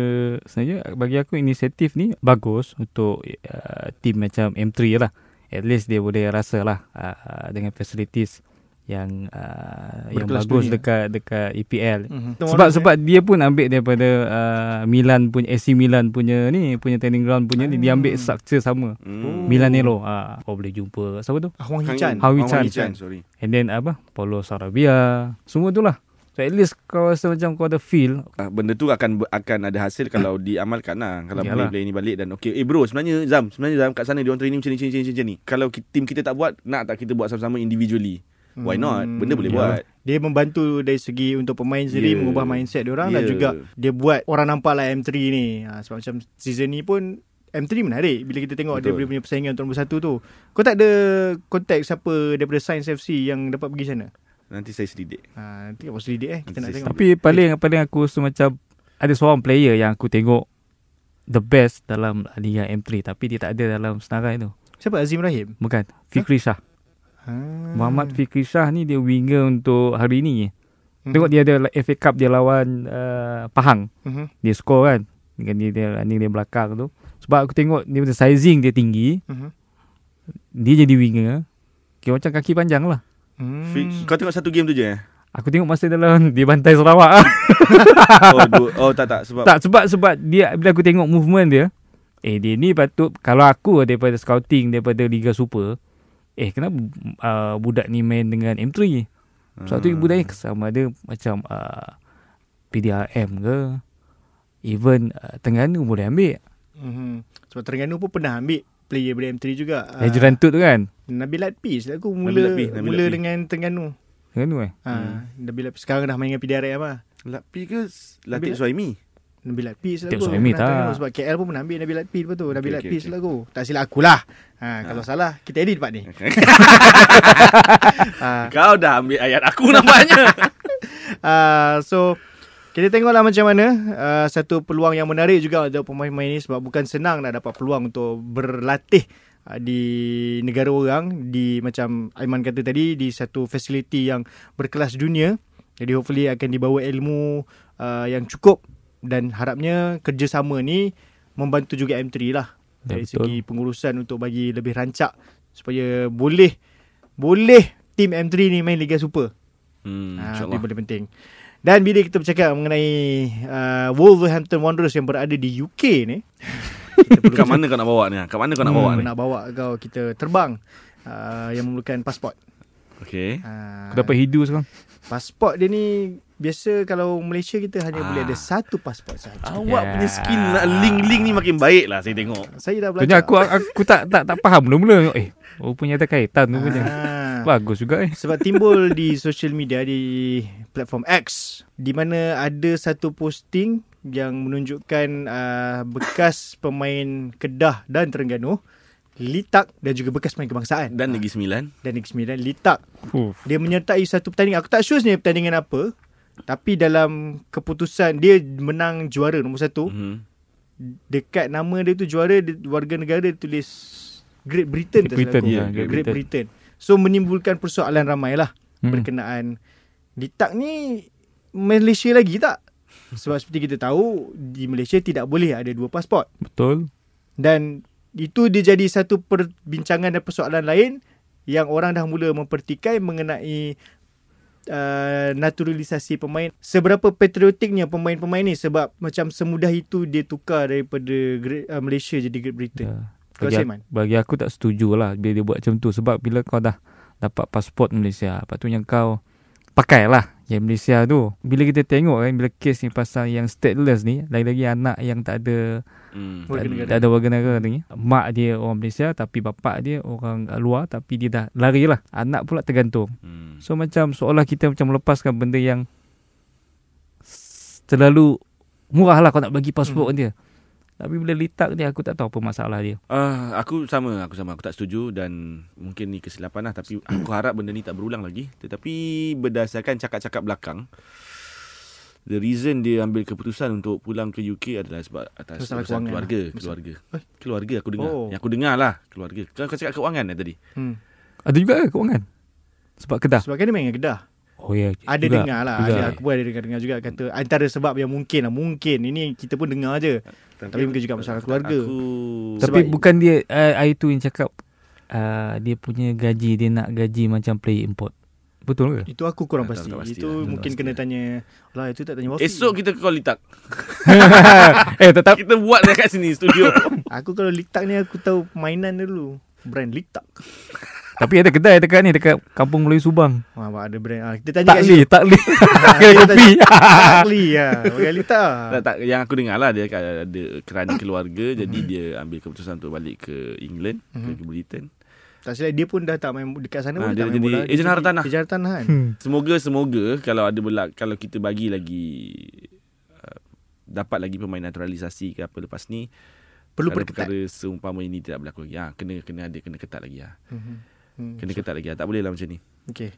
sebenarnya bagi aku inisiatif ni bagus untuk uh, team macam M3 lah. At least dia boleh rasa lah uh, dengan facilities yang uh, yang bagus dunia. dekat dekat EPL. Mm-hmm. Sebab sebab dia pun ambil daripada uh, Milan punya AC Milan punya ni punya training ground punya ni dia ambil structure sama. Hmm. Milanello. Ah, kau boleh jumpa siapa tu? Ah, Hichan. Hang Hang Chan. Hichan, sorry. And then apa? Paulo Sarabia. Semua tu lah. So at least kau rasa macam kau ada feel. Ah, benda tu akan akan ada hasil kalau diamalkan lah. Kalau Yalah. play-play ni balik dan okey. Eh bro, sebenarnya Zam, sebenarnya Zam kat sana dia orang training macam ni, macam ni, macam ni, macam ni. Kalau ki- team kita tak buat, nak tak kita buat sama-sama individually? Why not? Benda boleh Yalah. buat. Dia membantu dari segi untuk pemain sendiri Yeah. mengubah mindset dia orang dan Yeah. juga dia buat orang nampak lah M3 ni. Ha, sebab macam season ni pun M3 menarik bila kita tengok Betul. dia punya persaingan untuk nombor satu tu. Kau tak ada kontak siapa daripada Science FC yang dapat pergi sana? Nanti saya selidik. Ha, nanti apa selidik eh kita nak Nanti tengok. Tapi paling paling aku rasa macam ada seorang player yang aku tengok the best dalam Liga M3 tapi dia tak ada dalam senarai tu. Siapa Azim Rahim? Bukan. Fikri Shah. Ha. Muhammad Fikri Shah ni dia winger untuk hari ni. Mhm. Tengok dia ada FA Cup dia lawan uh, Pahang. Mhm. Dia score kan. Dengan dia, dia running dia belakang tu. Sebab aku tengok dia punya sizing dia tinggi. Mhm. Dia jadi winger. Kira macam kaki panjang lah. Hmm. Kau tengok satu game tu je eh? Aku tengok masa dalam dia bantai Sarawak ah. Oh, dua, oh tak tak sebab tak sebab sebab dia bila aku tengok movement dia eh dia ni patut kalau aku daripada scouting daripada Liga Super eh kenapa uh, budak ni main dengan M3 sebab tu Ah. budak ni sama ada macam uh, PDRM ke even uh, Terengganu boleh ambil Mhm. Sebab Terengganu pun pernah ambil player dari M3 juga. uh, Lejuran tu tu kan Nabil Latpis lah aku Nabil mula Latpis, Nabil mula Latpis. dengan Terengganu. Terengganu eh Ha, Nabil Latpis sekarang dah main dengan PDRM lah. Lapi ke Latif Nabil- Suhaimi? Nabil Latpis lah. Suhaimi Pernah tak. Sebab KL pun pernah ambil Nabil Latpis lepas tu. Nabil Okey, Latpis okey, lah aku. Tak silap aku lah. Ha, kalau salah kita edit part ni. ha, Kau dah ambil ayat aku nampaknya. uh, so kita tengoklah macam mana uh, satu peluang yang menarik juga untuk pemain-pemain ini sebab bukan senang nak dapat peluang untuk berlatih uh, di negara orang di macam Aiman kata tadi di satu fasiliti yang berkelas dunia. Jadi hopefully akan dibawa ilmu uh, yang cukup dan harapnya kerjasama ni membantu juga M3 lah Ya, dari betul. segi pengurusan untuk bagi lebih rancak supaya boleh boleh tim M3 ni main Liga Super. Hmm, Ha, itu InsyaAllah. benda penting. Dan bila kita bercakap mengenai uh, Wolverhampton Wanderers yang berada di UK ni, kita perlu Kat mana kau nak bawa ni? Kat mana kau nak bawa hmm, ni? nak bawa kau kita terbang uh, yang memerlukan pasport. Okey. Uh, Aku dapat hidu sekarang pasport dia ni biasa kalau Malaysia kita hanya Ah. boleh ada satu pasport saja. Awak Ya. punya skill nak link-link ni makin baik lah saya tengok. Saya dah belajar. aku aku tak tak tak faham mula-mula eh rupanya ada kaitan tu punya Ah. bagus juga eh Sebab timbul di social media di platform X di mana ada satu posting yang menunjukkan uh, bekas pemain Kedah dan Terengganu Litak dan juga bekas pemain kebangsaan Dan Negeri Sembilan. dan Negeri Sembilan Litak Uf. dia menyertai satu pertandingan aku tak sure sebenarnya pertandingan apa tapi dalam keputusan dia menang juara nombor satu Mhm. dekat nama dia tu juara dia, warga negara dia tulis Great Britain Great Britain, ya, Great, Great Britain. So menimbulkan persoalan ramai lah Hmm. berkenaan Litak ni Malaysia lagi tak? Sebab seperti kita tahu di Malaysia tidak boleh ada dua pasport betul dan itu dia jadi satu perbincangan dan persoalan lain yang orang dah mula mempertikai mengenai uh, naturalisasi pemain. Seberapa patriotiknya pemain-pemain ni sebab macam semudah itu dia tukar daripada Great, uh, Malaysia jadi Great Britain. Ya. Kau Bagi, aku, Man? bagi aku tak setuju lah bila dia buat macam tu sebab bila kau dah dapat pasport Malaysia patutnya kau pakailah yang Malaysia tu bila kita tengok kan bila kes ni pasal yang stateless ni lagi-lagi anak yang tak ada Hmm. Tak, tak ada warga negara ni mak dia orang Malaysia tapi bapak dia orang luar tapi dia dah lari lah anak pula tergantung Hmm. So macam seolah kita macam melepaskan benda yang terlalu murah lah kau nak bagi pasport hmm. dia. Tapi bila litak dia aku tak tahu apa masalah dia. Ah, aku sama, aku sama. Aku tak setuju dan mungkin ni kesilapan lah. Tapi aku harap benda ni tak berulang lagi. Tetapi berdasarkan cakap-cakap belakang, the reason dia ambil keputusan untuk pulang ke UK adalah sebab atas Masalah urusan kewangan keluarga, lah. keluarga. Eh? Keluarga aku dengar. Oh. Yang aku dengar lah keluarga. Kau kau cakap kewangan eh, tadi. Hmm. Ada juga ke kewangan? Sebab Kedah. Sebab kan dia main Kedah. Oh ya. Ada juga, dengar lah. juga. Ada, aku pun ada dengar-dengar juga kata antara sebab yang mungkin lah. Mungkin. Ini kita pun dengar je. Tapi mungkin juga masalah keluarga. Aku Tapi Sebab- bukan dia uh, hari tu yang cakap uh, dia punya gaji dia nak gaji macam player import. Betul ke? Itu aku kurang Tak- pasti. tak pasti Itu lah, tak mungkin pasti kena lah. tanya. Lah itu tak tanya Wafi. esok kita call Litak. eh tetap Kita buat dekat sini studio. Aku kalau Liktak ni aku tahu mainan dulu. Brand Liktak. Tapi ada kedai dekat ni dekat Kampung Melayu Subang. Wah, abang ada brand. Ah, kita tanya Tak li, tak li. Kita kopi. Takli ya. Bagi Liktak. tak, tak, yang aku dengar lah dia ada kerana keluarga jadi dia ambil keputusan untuk balik ke England, ke Britain. Tak silap dia pun dah tak main dekat sana Ah, pun dia tak main jadi bola. ejen hartanah. Ejen hartanah kan. Hmm. Semoga semoga kalau ada belak kalau kita bagi lagi uh, dapat lagi pemain naturalisasi ke apa lepas ni Perlu perkara, perketat. perkara seumpama ini tidak berlaku lagi. Ha, kena kena ada kena ketat lagi ha. Mhm. Hmm. Kena ketat lagi ha. Tak boleh lah macam ni. Okey.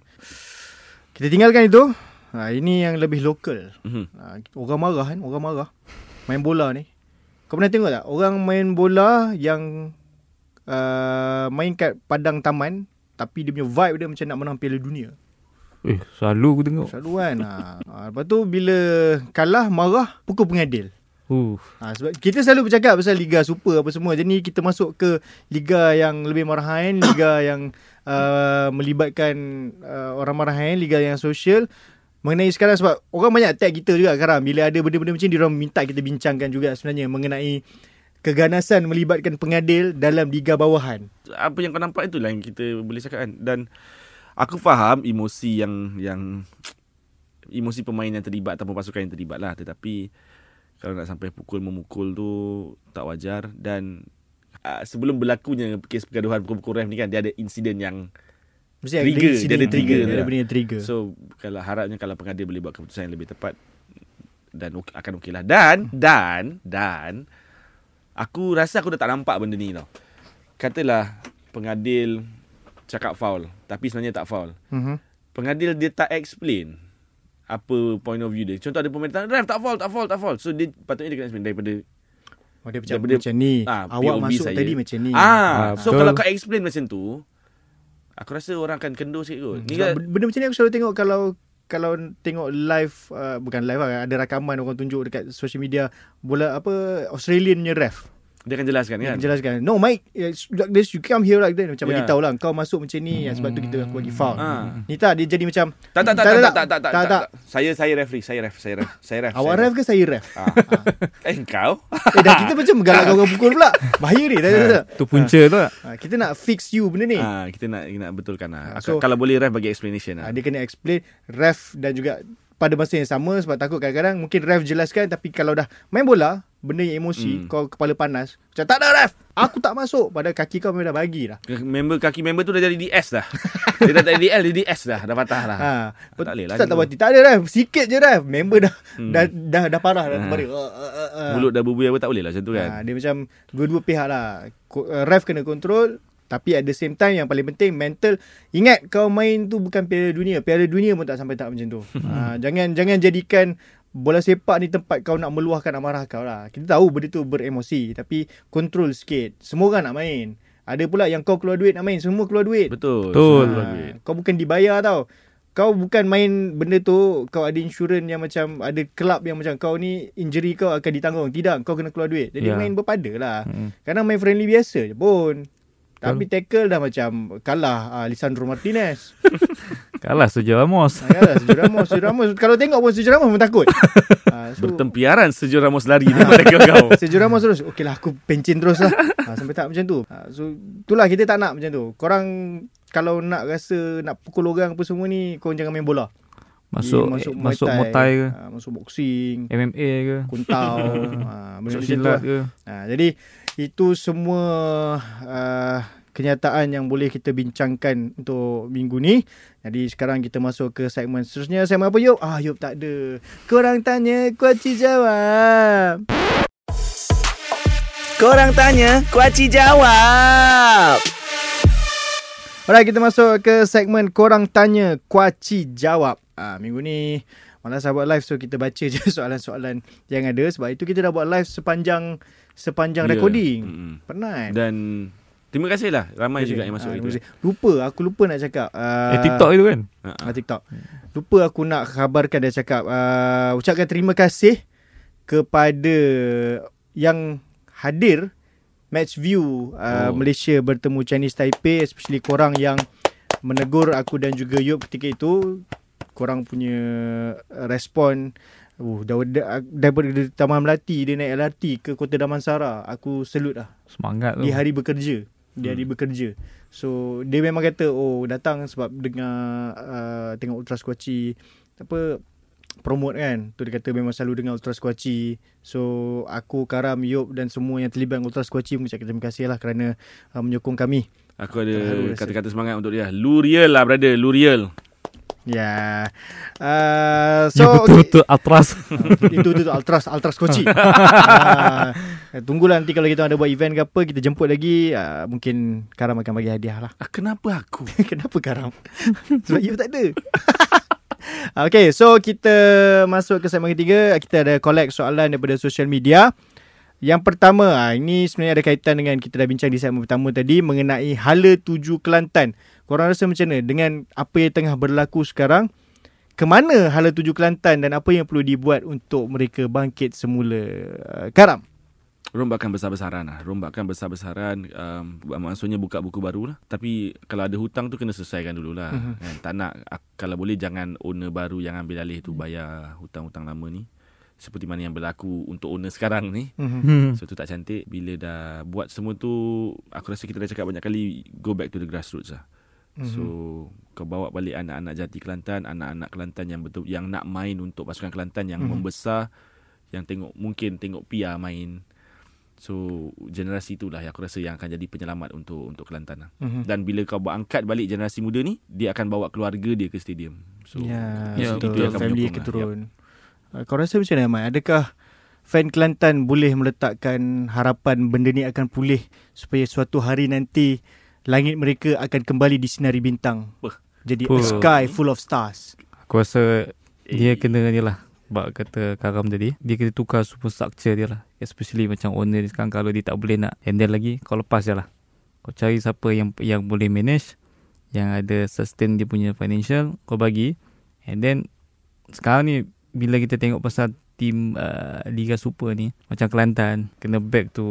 Kita tinggalkan itu. Ha, ini yang lebih lokal. Mhm. Ha, orang marah kan, orang marah. Main bola ni. Kau pernah tengok tak? Orang main bola yang uh, main kat padang taman tapi dia punya vibe dia macam nak menang Piala Dunia. Eh, selalu aku tengok. Selalu kan. ha. ha, lepas tu bila kalah marah pukul pengadil. Uh, Ha, sebab kita selalu bercakap pasal Liga Super apa semua. Jadi kita masuk ke liga yang lebih marahan, liga yang uh, melibatkan uh, orang marahan, liga yang sosial. Mengenai sekarang sebab orang banyak tag kita juga sekarang. Bila ada benda-benda macam ni, orang minta kita bincangkan juga sebenarnya mengenai keganasan melibatkan pengadil dalam liga bawahan. Apa yang kau nampak itulah yang kita boleh cakap kan. Dan aku faham emosi yang yang emosi pemain yang terlibat ataupun pasukan yang terlibat lah. Tetapi kalau nak sampai pukul memukul tu tak wajar dan uh, sebelum berlakunya kes pergaduhan pukul-pukul ref ni kan dia ada insiden yang Mesti Trigger, ada insiden dia ada trigger Dia ada benda yang trigger. So kalau harapnya kalau pengadil boleh buat keputusan yang lebih tepat dan akan okey lah. Dan dan dan aku rasa aku dah tak nampak benda ni tau. Katalah pengadil cakap foul tapi sebenarnya tak foul. Mhm. Pengadil dia tak explain apa point of view dia. Contoh ada pemain tak ref tak foul, tak foul, tak foul. So dia patutnya dia kena explain daripada Oh, dia macam, Daripada- macam ni. ah, Awak POV masuk saya. tadi macam ni. Ah, Ah, so betul. kalau kau explain macam tu aku rasa orang akan kendur sikit kot. Ni Sebab kan benda macam ni aku selalu tengok kalau kalau tengok live uh, bukan live lah ada rakaman orang tunjuk dekat social media bola apa Australian punya ref. Dia akan jelaskan Dia kan. akan jelaskan. No Mike, like this you come here like that macam Yeah. bagi tahu lah kau masuk macam ni sebab tu kita aku bagi foul. Ah. Ni tak dia jadi macam Tak tak tak tak tak tak tak tak. tak. Saya saya referee, saya ref, saya ref, saya ref. Awak ref ke saya ref? Ah. eh kau? eh dah kita macam galak orang pukul pula. Bahaya ni. Tak, tak, tak, tak. tu punca tu lah. Ha, kita nak fix you benda ni. Ah, kita nak nak betulkan Ah, lah. so- kalau boleh ref bagi explanation Ha, lah. dia kena explain ref dan juga pada masa yang sama sebab takut kadang-kadang mungkin ref jelaskan tapi kalau dah main bola benda yang emosi Hmm. kau kepala panas macam tak ada ref aku tak masuk padahal kaki kau memang dah bagi dah Member kaki member tu dah jadi DS dah. dia dah tak jadi DL, dia DS dah, dah patah dah. ha tak boleh lah tak, tak berhenti tak ada ref sikit je ref member dah Hmm. dah, dah dah parah dah Ha. uh, uh, uh. Mulut dah berbuih apa tak boleh lah macam tu kan. ha, dia macam dua-dua pihak lah uh, ref kena kontrol tapi at the same time yang paling penting mental ingat kau main tu bukan piala dunia piala dunia pun tak sampai tak macam tu ha, jangan jangan jadikan bola sepak ni tempat kau nak meluahkan amarah kau lah kita tahu benda tu beremosi tapi kontrol sikit semua orang nak main ada pula yang kau keluar duit nak main semua keluar duit Betul. Betul. Ha, duit. kau bukan dibayar tau kau bukan main benda tu kau ada insurans yang macam ada kelab yang macam kau ni injury kau akan ditanggung tidak kau kena keluar duit jadi Ya. main berpada lah Hmm. Kadang main friendly biasa je pun. Tapi tackle dah macam kalah uh, Lisandro Martinez. Kalah Sergio Ramos. Ha, yalah, Sergio Ramos. Sergio Ramos. Kalau tengok pun Sergio Ramos pun takut. Ha, so, Bertempiaran Sergio Ramos lari daripada kau. Sergio Ramos terus. Okey lah aku pencin terus lah. Ha, sampai tak macam tu. Ha, so itulah kita tak nak macam tu. Korang kalau nak rasa nak pukul orang apa semua ni, korang jangan main bola. Masuk Pergi masuk Muay Thai ke, Ha, masuk boxing. MMA ke, Kuntau. ha, benda masuk silat lah. ke. Ha, jadi itu semua uh, kenyataan yang boleh kita bincangkan untuk minggu ni. Jadi sekarang kita masuk ke segmen seterusnya. Segmen apa Yop? Ah Yop tak ada. Korang tanya, Kuaci jawab. Korang tanya, Kuaci jawab. Alright, kita masuk ke segmen Korang Tanya, Kuaci Jawab. Ah, minggu ni Malas nak buat live so kita baca je soalan-soalan yang ada sebab itu kita dah buat live sepanjang sepanjang Ya. recording. Mm-mm. Penat. Dan terima kasih lah ramai juga yang masuk Ah, itu. Lupa aku lupa nak cakap. Uh, Eh TikTok itu kan. Ah, TikTok. Lupa aku nak khabarkan dia cakap uh, ucapkan terima kasih kepada yang hadir match view uh, Oh. Malaysia bertemu Chinese Taipei especially korang yang menegur aku dan juga Yop ketika itu korang punya uh, respon Uh, dah, dah, daripada Taman Melati dia naik LRT ke Kota Damansara aku salute lah. Semangat tu. Di hari bekerja. Di hari bekerja. So dia memang kata oh datang sebab dengar uh, tengok Ultra Squatchy. Apa promote kan? Tu dia kata memang selalu dengar Ultra Squatchy. So aku Karam Yop dan semua yang terlibat dengan Ultra Squatchy mengucapkan terima kasih lah kerana uh, menyokong kami. Aku ada Terharu rasa. kata-kata semangat untuk dia. Luriel lah brother, Luriel. Ya uh, So, ya betul-betul atras itu tu tu Ultras Ultras Kochi. uh, tunggulah nanti kalau kita ada buat event ke apa kita jemput lagi uh, mungkin Karam akan bagi hadiah lah. Ah, kenapa aku? Kenapa Karam? Sebab you tak ada. okay, so kita masuk ke segmen ketiga. Kita ada collect soalan daripada social media. Yang pertama, ah, ini sebenarnya ada kaitan dengan kita dah bincang di segmen pertama tadi mengenai Hala Tuju Kelantan. Korang rasa macam mana dengan apa yang tengah berlaku sekarang? Kemana Hala Tuju Kelantan dan apa yang perlu dibuat untuk mereka bangkit semula? Ah, Karam. Rombakan besar-besaran lah. Rombakan besar-besaran. Um, maksudnya buka buku baru lah. Tapi kalau ada hutang tu kena selesaikan dulu lah. Mm-hmm. Kan? Tak nak, ak- kalau boleh jangan owner baru yang ambil alih tu bayar hutang-hutang lama ni. Seperti mana yang berlaku untuk owner sekarang ni. Mhm. hmm. So tu tak cantik. Bila dah buat semua tu, aku rasa kita dah cakap banyak kali, go back to the grassroots lah. Mhm. So kau bawa balik anak-anak jati Kelantan, anak-anak Kelantan yang betul yang nak main untuk pasukan Kelantan yang Mhm. membesar, yang tengok mungkin tengok PR main. So generasi itulah yang aku rasa yang akan jadi penyelamat untuk untuk Kelantan lah. Mhm. Dan bila kau angkat balik generasi muda ni, dia akan bawa keluarga dia ke stadium. So Ya, Ya, betul. itu yang akan Family menyokong akan lah. turun. Uh, Kau rasa macam mana, Mai? Adakah fan Kelantan boleh meletakkan harapan benda ni akan pulih supaya suatu hari nanti langit mereka akan kembali disinari bintang? Jadi a Full. sky full of stars. Aku rasa Eh. dia kena ni lah Sebab kata Karam tadi Dia kena tukar super structure dia lah Especially macam owner ni sekarang Kalau dia tak boleh nak handle lagi Kau lepas je lah Kau cari siapa yang yang boleh manage Yang ada sustain dia punya financial Kau bagi And then Sekarang ni Bila kita tengok pasal Tim uh, Liga Super ni Macam Kelantan Kena back to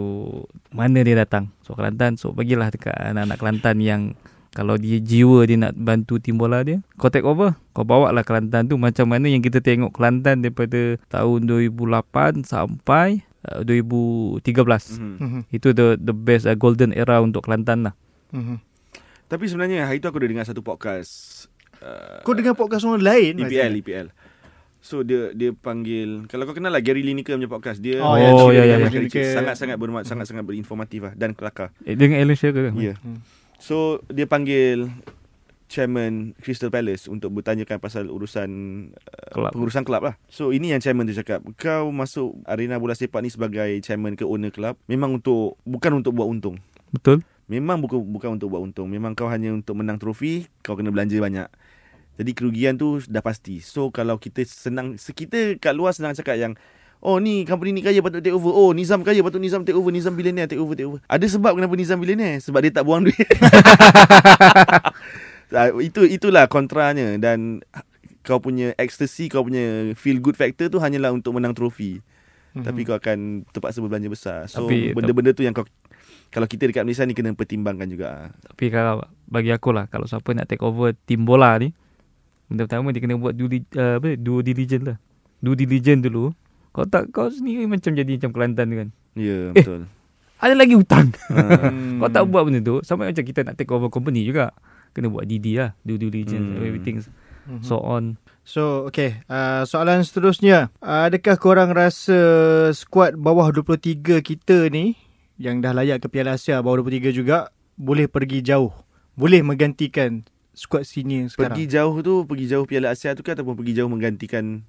Mana dia datang So Kelantan So bagilah dekat anak-anak Kelantan yang kalau dia jiwa dia nak bantu tim bola dia Kau take over Kau bawa lah Kelantan tu Macam mana yang kita tengok Kelantan Daripada tahun 2008 Sampai uh, 2013 Mhm. Mhm. Itu the the best uh, golden era untuk Kelantan lah Mhm. Tapi sebenarnya hari tu aku ada dengar satu podcast uh, Kau dengar podcast orang lain? EPL? EPL. So dia dia panggil kalau kau kenal lah Gary Lineker punya podcast dia Oh, ya, dia ya, ya, dengan ya. Michael Richards. Lineker. sangat-sangat sangat-sangat berinformatif lah dan kelakar. eh, Dengan Alan Shearer kan Ya. Yeah. Hmm. So dia panggil chairman Crystal Palace untuk bertanyakan pasal urusan uh, Kelab. pengurusan kelab lah. So ini yang chairman tu cakap, kau masuk arena bola sepak ni sebagai chairman ke owner kelab memang untuk bukan untuk buat untung. Betul Memang bukan bukan untuk buat untung. Memang kau hanya untuk menang trofi, kau kena belanja banyak. Jadi kerugian tu dah pasti. So kalau kita senang kita kat luar senang cakap yang Oh ni company ni kaya patut take over. Oh Nizam kaya patut Nizam take over. Nizam billionaire take over take over. Ada sebab kenapa Nizam billionaire? Sebab dia tak buang duit. Itu itulah kontranya dan kau punya ecstasy, kau punya feel good factor tu hanyalah untuk menang trofi. Mhm. Tapi kau akan terpaksa berbelanja besar. So Tapi- benda-benda tu yang kau kalau kita dekat Malaysia ni kena pertimbangkan juga. Tapi kalau bagi aku lah Kalau siapa nak take over tim bola ni Benda pertama dia kena buat due, uh, apa, due diligence lah Due diligence dulu Kau tak kau sendiri macam jadi macam Kelantan kan Ya, Eh. betul. Ada lagi hutang. Hmm. Kau tak buat benda tu Sama macam kita nak take over company juga Kena buat DD lah Due diligence Hmm. Everything Mhm. So on So, okay. Uh, soalan seterusnya. Uh, adakah korang rasa skuad bawah 23 kita ni, yang dah layak ke Piala Asia bawah 23 juga, boleh pergi jauh? Boleh menggantikan skuad senior sekarang? Pergi jauh tu, pergi jauh Piala Asia tu ke ataupun pergi jauh menggantikan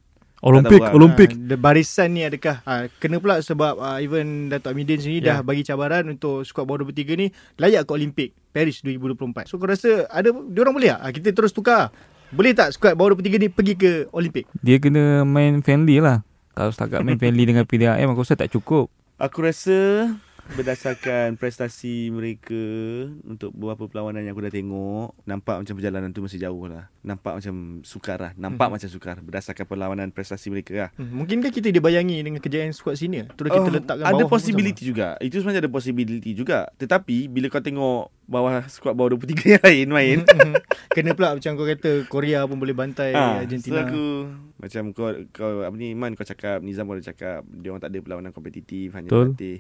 Olimpik lah. Olimpik Uh, the barisan ni adakah uh, kena pula sebab uh, even Datuk Amidin sini Ya. dah bagi cabaran untuk skuad bawah 23 ni layak ke Olimpik Paris 2024. So kau rasa ada diorang boleh tak? Uh, kita terus tukar. Boleh tak skuad bawah 23 ni pergi ke Olimpik? Dia kena main friendly lah. Kalau setakat main friendly dengan PDRM aku rasa tak cukup. Aku rasa berdasarkan prestasi mereka untuk beberapa perlawanan yang aku dah tengok nampak macam perjalanan tu masih jauh lah nampak macam sukar lah nampak macam sukar berdasarkan perlawanan prestasi mereka lah Hmm, mungkinkah kita dibayangi dengan kejayaan skuad senior? Terus kita Oh, letakkan ada bawah possibility juga itu sebenarnya ada possibility juga tetapi bila kau tengok bawah squad bawah 23 yang lain main sama-sama. Kena pula macam kau kata Korea pun boleh bantai Ha, Argentina. So aku macam kau kau apa ni Man kau cakap Nizam pun ada cakap dia orang tak ada perlawanan kompetitif hanya Betul. latih.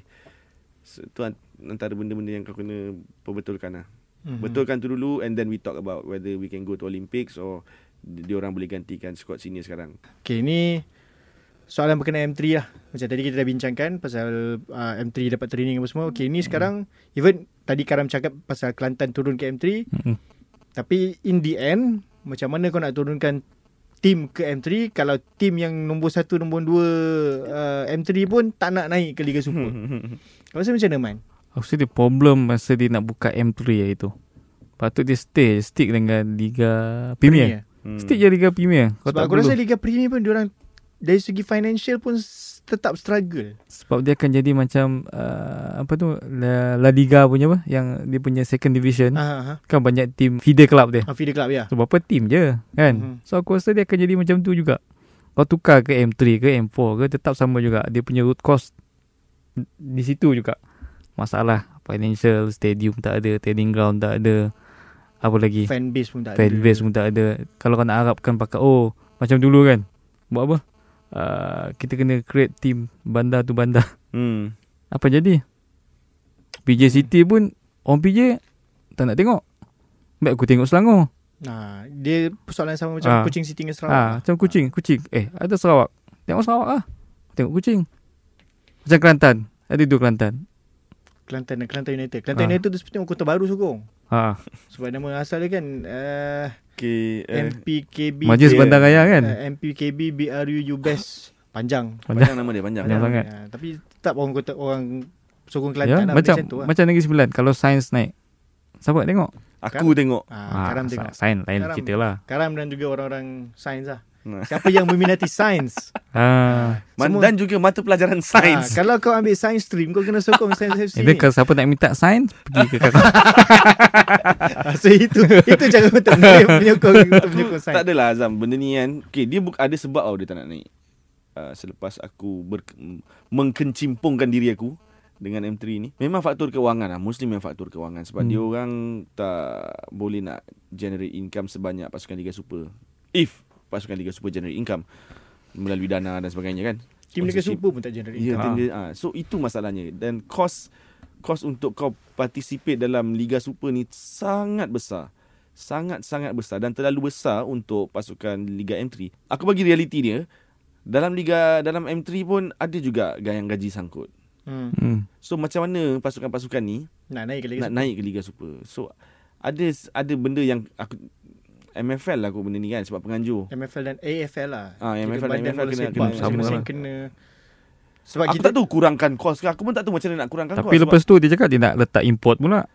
So, tu an- antara benda-benda yang kau kena perbetulkan lah. Mhm. Betulkan tu dulu and then we talk about whether we can go to Olympics or dia orang boleh gantikan squad senior sekarang. Okay, ni soalan berkenaan M3 lah. Macam tadi kita dah bincangkan pasal uh, M3 dapat training apa semua. Okay, ni sekarang even tadi Karam cakap pasal Kelantan turun ke M3. Mm-mm. Tapi in the end, macam mana kau nak turunkan tim ke M3 kalau tim yang nombor 1, nombor 2 uh, M3 pun tak nak naik ke Liga Super. Kau rasa macam mana, Man? Aku rasa dia problem masa dia nak buka M3 lah itu. Patut dia stay, stick dengan Liga Premier. Hmm. Stick je Liga Premier. Kau Sebab aku perlu. rasa Liga Premier pun diorang dari segi financial pun tetap struggle. Sebab dia akan jadi macam uh, apa tu La, La Liga punya apa yang dia punya second division Ha ha. kan banyak team feeder club dia. Ha, feeder club ya. So berapa team je kan. Mhm. So aku rasa dia akan jadi macam tu juga. Kau tukar ke M3 ke M4 ke tetap sama juga. Dia punya root cost di situ juga. Masalah financial, stadium tak ada, training ground tak ada. Apa lagi? Fan base pun tak Fan ada. base pun tak ada. Kalau kau nak harapkan pakai oh macam dulu kan. Buat apa? Uh, kita kena create team bandar tu bandar. Hmm. Apa jadi? PJ City pun orang PJ tak nak tengok. Baik aku tengok Selangor. Nah, dia persoalan sama macam Ah. Kuching City dengan Sarawak. Ah, macam kucing, kucing. Eh, ada Sarawak. Tengok Sarawak lah. Tengok kucing. Macam Kelantan. Ada dua Kelantan. Kelantan dan Kelantan United. Kelantan Ah. United tu seperti kota baru sokong. Ha. Sebab nama asal dia kan uh, Okay, uh, MPKB Majlis. Bandar Raya kan? uh, MPKB BRU UBES panjang. panjang nama dia panjang. Panjang sangat. Ya, tapi tetap orang kota orang sokong Ya, Kelantan lah, macam macam tu lah. macam Negeri Sembilan. Kalau sains naik. Siapa tengok? Aku tengok. Ah, Karam sa- tengok. Sains lain Karam. cerita lah. Karam dan juga orang-orang sains lah. Siapa yang meminati sains? Ha. Semua- dan juga mata pelajaran sains. Ah, kalau kau ambil sains stream, kau kena sokong sains FC Itu ni. kalau siapa nak minta sains, pergi ke kakak. Ah, so itu itu cara untuk menyokong untuk menyokong sains. Tak adalah Azam Benda ni kan okay, Dia buk- ada sebab tau Dia tak nak naik uh, Selepas aku ber, Mengkencimpungkan diri aku Dengan M3 ni Memang faktor kewangan lah Mostly memang faktor kewangan Sebab Hmm. dia orang Tak Boleh nak Generate income sebanyak Pasukan Liga Super If Pasukan Liga Super generate income Melalui dana dan sebagainya kan Tim Liga. Super pun tak generate Ya, income. dia, ah. So itu masalahnya Dan kos Kos untuk kau participate dalam Liga Super ni sangat besar. Sangat-sangat besar dan terlalu besar untuk pasukan Liga M3. Aku bagi realiti dia, dalam Liga dalam M3 pun ada juga yang gaji sangkut. Hmm. Hmm. So macam mana pasukan-pasukan ni Nak naik ke Liga nak Super. naik ke Liga Super? So ada ada benda yang aku MFL lah aku benda ni kan sebab penganjur. MFL dan AFL lah. Ah, MFL dan AFL kena- kena- sama lah. kena sebab Aku kita tak tahu kurangkan kos ke. Aku pun tak tahu macam mana nak kurangkan Tapi kos. lepas tu dia cakap dia nak letak import pula.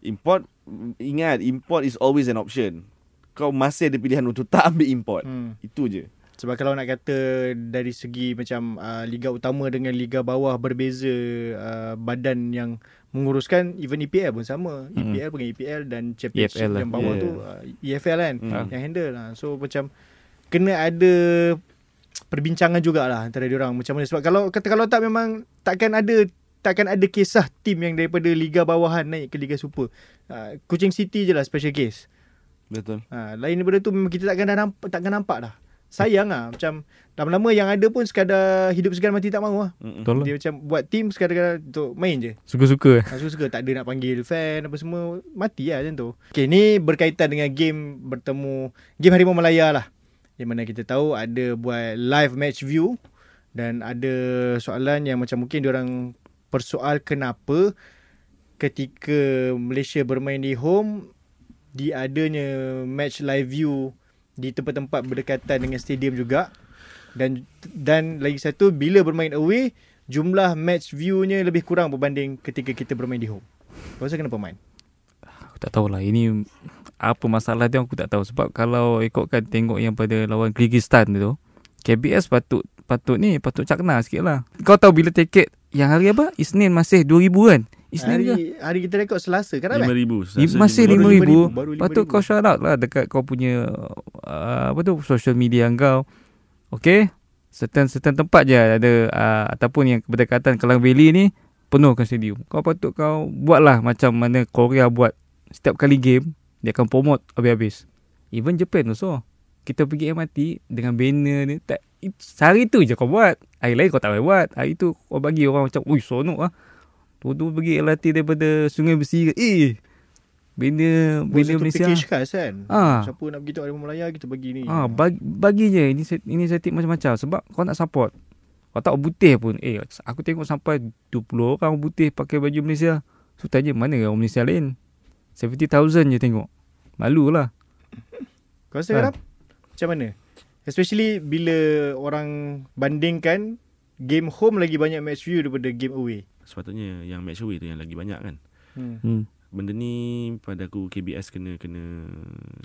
Import Ingat Import is always an option Kau masih ada pilihan Untuk tak ambil import hmm. Itu je Sebab kalau nak kata dari segi macam uh, liga utama dengan liga bawah berbeza uh, badan yang menguruskan even EPL pun sama. Mm. EPL dengan EPL dan championship EFL lah. yang bawah Yeah. tu uh, EFL kan Mm. yang handle lah. So macam kena ada perbincangan jugalah antara diorang macam mana sebab kalau kata kalau tak memang takkan ada takkan ada kisah tim yang daripada liga bawahan naik ke liga super. Uh, Kuching City je lah special case. Betul Ha, lain daripada tu memang kita takkan dah nampak, takkan nampak dah. Sayang lah macam lama-lama yang ada pun sekadar hidup segan mati tak mahu lah. Betul lah. Dia macam buat team sekadar untuk main je. Suka-suka. Ha, suka-suka tak ada nak panggil fan apa semua mati lah macam tu. Okay ni berkaitan dengan game bertemu game Harimau Malaya lah. Yang mana kita tahu ada buat live match view dan ada soalan yang macam mungkin diorang persoal kenapa ketika Malaysia bermain di home di adanya match live view di tempat-tempat berdekatan dengan stadium juga dan dan lagi satu bila bermain away jumlah match view-nya lebih kurang berbanding ketika kita bermain di home. Kau rasa kenapa main? Aku tak tahulah ini apa masalah dia aku tak tahu sebab kalau ikutkan tengok yang pada lawan Kyrgyzstan tu KBS patut patut ni patut cakna sikit lah. Kau tahu bila tiket yang hari apa? Isnin masih 2000 kan? Isnin ke? Hari, hari kita rekod Selasa kan Abang? ribu. Ni- masih baru 5000 baru patut 5,000. kau shout out lah dekat kau punya uh, apa tu social media kau. Okay? Certain certain tempat je ada uh, ataupun yang berdekatan Kelang Valley ni penuhkan stadium. Kau patut kau buat lah macam mana Korea buat. Setiap kali game dia akan promote habis-habis. Even Japan also. Kita pergi MRT dengan banner ni tak it, hari tu je kau buat. Hari lain kau tak boleh buat. Hari tu kau bagi orang macam ui sonok lah tu pergi LRT daripada Sungai Besi ke eh banner satu Malaysia package khas kan Ah. Siapa nak pergi tengok Harimau Melaya Kita bagi ni Ah, bagi, bagi je ini inisiatif macam-macam sebab kau nak support. Kau tak putih pun. Eh, aku tengok sampai 20 orang putih pakai baju Malaysia. So tanya mana orang Malaysia lain? 70,000 je tengok. Malu lah. Kau rasa Ah. Ram? Macam mana? Especially bila orang bandingkan Game home lagi banyak match view daripada game away Sepatutnya yang match away tu yang lagi banyak kan. hmm. Hmm. Benda ni pada aku KBS kena kena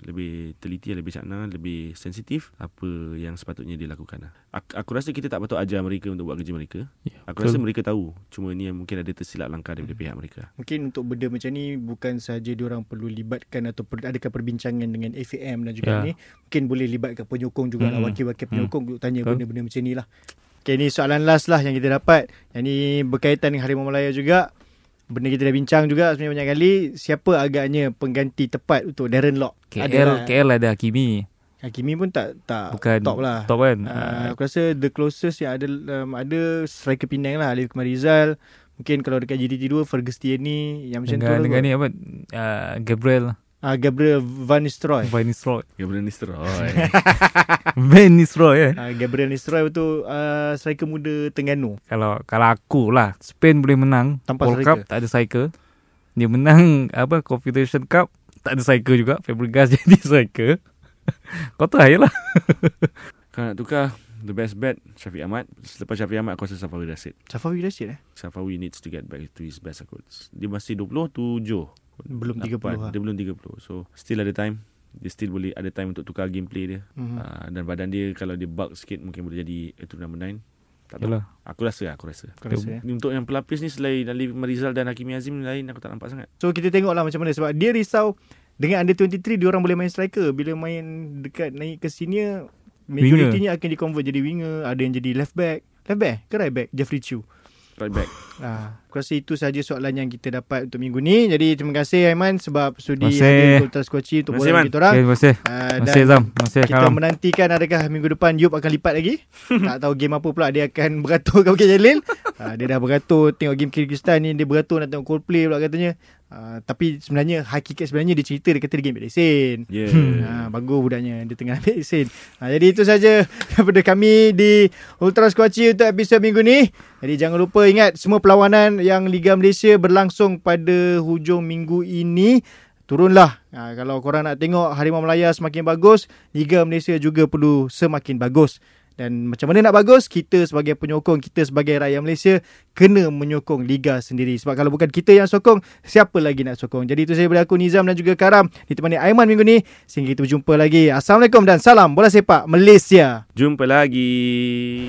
lebih teliti, lebih cakna, lebih sensitif apa yang sepatutnya dilakukan lah. Aku, aku rasa kita tak patut ajar mereka untuk buat kerja mereka. Ya, Aku rasa mereka tahu. Cuma ni yang mungkin ada tersilap langkah daripada pihak mereka. Mungkin untuk benda macam ni Bukan sahaja diorang perlu libatkan Atau per, adakah perbincangan dengan FAM dan juga Ya. ni Mungkin boleh libatkan penyokong juga lah Mm-mm. Wakil-wakil Mm. penyokong Untuk tanya Betul. benda-benda macam ni lah Okay ni soalan last lah yang kita dapat Yang ni berkaitan dengan Harimau Malaya juga Benda kita dah bincang juga sebenarnya banyak kali Siapa agaknya pengganti tepat untuk Darren Lock KL, KL ada Hakimi. Hakimi pun tak tak Bukan top lah Top kan? Uh, aku rasa the closest yang ada um, ada striker Penang lah Alif Kumar Rizal. Mungkin kalau dekat JDT2 Fergustiani yang macam dengan, tu dengan lah. ni apa? Uh, Gabriel Ah Gabriel Van Nistelrooy. Van Nistelrooy. Gabriel Nistelrooy. Van Nistelrooy eh. Ah Gabriel Nistelrooy tu uh, striker muda Terengganu. Kalau kalau aku lah Spain boleh menang Tanpa World striker. Cup tak ada striker Dia menang apa Confederation Cup tak ada striker juga Fabregas jadi striker Kau try lah Kalau nak tukar The best bet Syafiq Ahmad Selepas Syafiq Ahmad Aku rasa Safawi Rashid Safawi Rashid eh? Safawi needs to get back to his best records Dia masih 27 Belum 30 lah. Dia belum 30 So still ada time. Dia still boleh Ada time untuk tukar gameplay dia. Mhm. uh, Dan badan dia Kalau dia bulk sikit Mungkin boleh jadi Itu number 9 Tak tahu. Yalah. Aku rasa Aku rasa. Aku rasa. Ni Untuk yang pelapis ni Selain Ali Marizal dan Hakimi Azim lain Aku tak nampak sangat. So kita tengok lah macam mana. Sebab dia risau dengan under 23 dia orang boleh main striker. Bila main dekat naik ke senior majoritinya akan di-convert jadi winger, ada yang jadi left back. Left back ke right back? Jeffrey Chu. Right back Ah, aku rasa itu sahaja soalan yang kita dapat untuk minggu ni. Jadi terima kasih Aiman sebab sudi hadir Ultra Squatchy untuk bola kita orang. okay, Terima kasih Ah, Terima dan kasih Zam Terima kasih kita Karam menantikan adakah minggu depan Yub akan lipat lagi. tak tahu game apa pula dia akan beratur ke Bukit Jalil. Ah, dia dah beratur tengok game Kyrgyzstan ni dia beratur nak tengok Coldplay pula katanya. Ah, tapi sebenarnya hakikat sebenarnya dia cerita dia kata dia game lesen. Yeah. Ha, bagus budaknya Dia tengah ambil lesen ha, Jadi itu saja Daripada kami Di Ultra Squatchy Untuk episod minggu ni. Jadi jangan lupa ingat Semua perlawanan Yang Liga Malaysia Berlangsung pada Hujung minggu ini Turunlah. Ha, Kalau korang nak tengok Harimau Melaya semakin bagus Liga Malaysia juga perlu Semakin bagus dan macam mana nak bagus Kita sebagai penyokong Kita sebagai rakyat Malaysia Kena menyokong Liga sendiri. Sebab kalau bukan kita yang sokong Siapa lagi nak sokong? Jadi itu saya dari aku Nizam dan juga Karam. Ditemani Aiman minggu ni. Sehingga kita berjumpa lagi. Assalamualaikum dan salam Bola sepak Malaysia. Jumpa lagi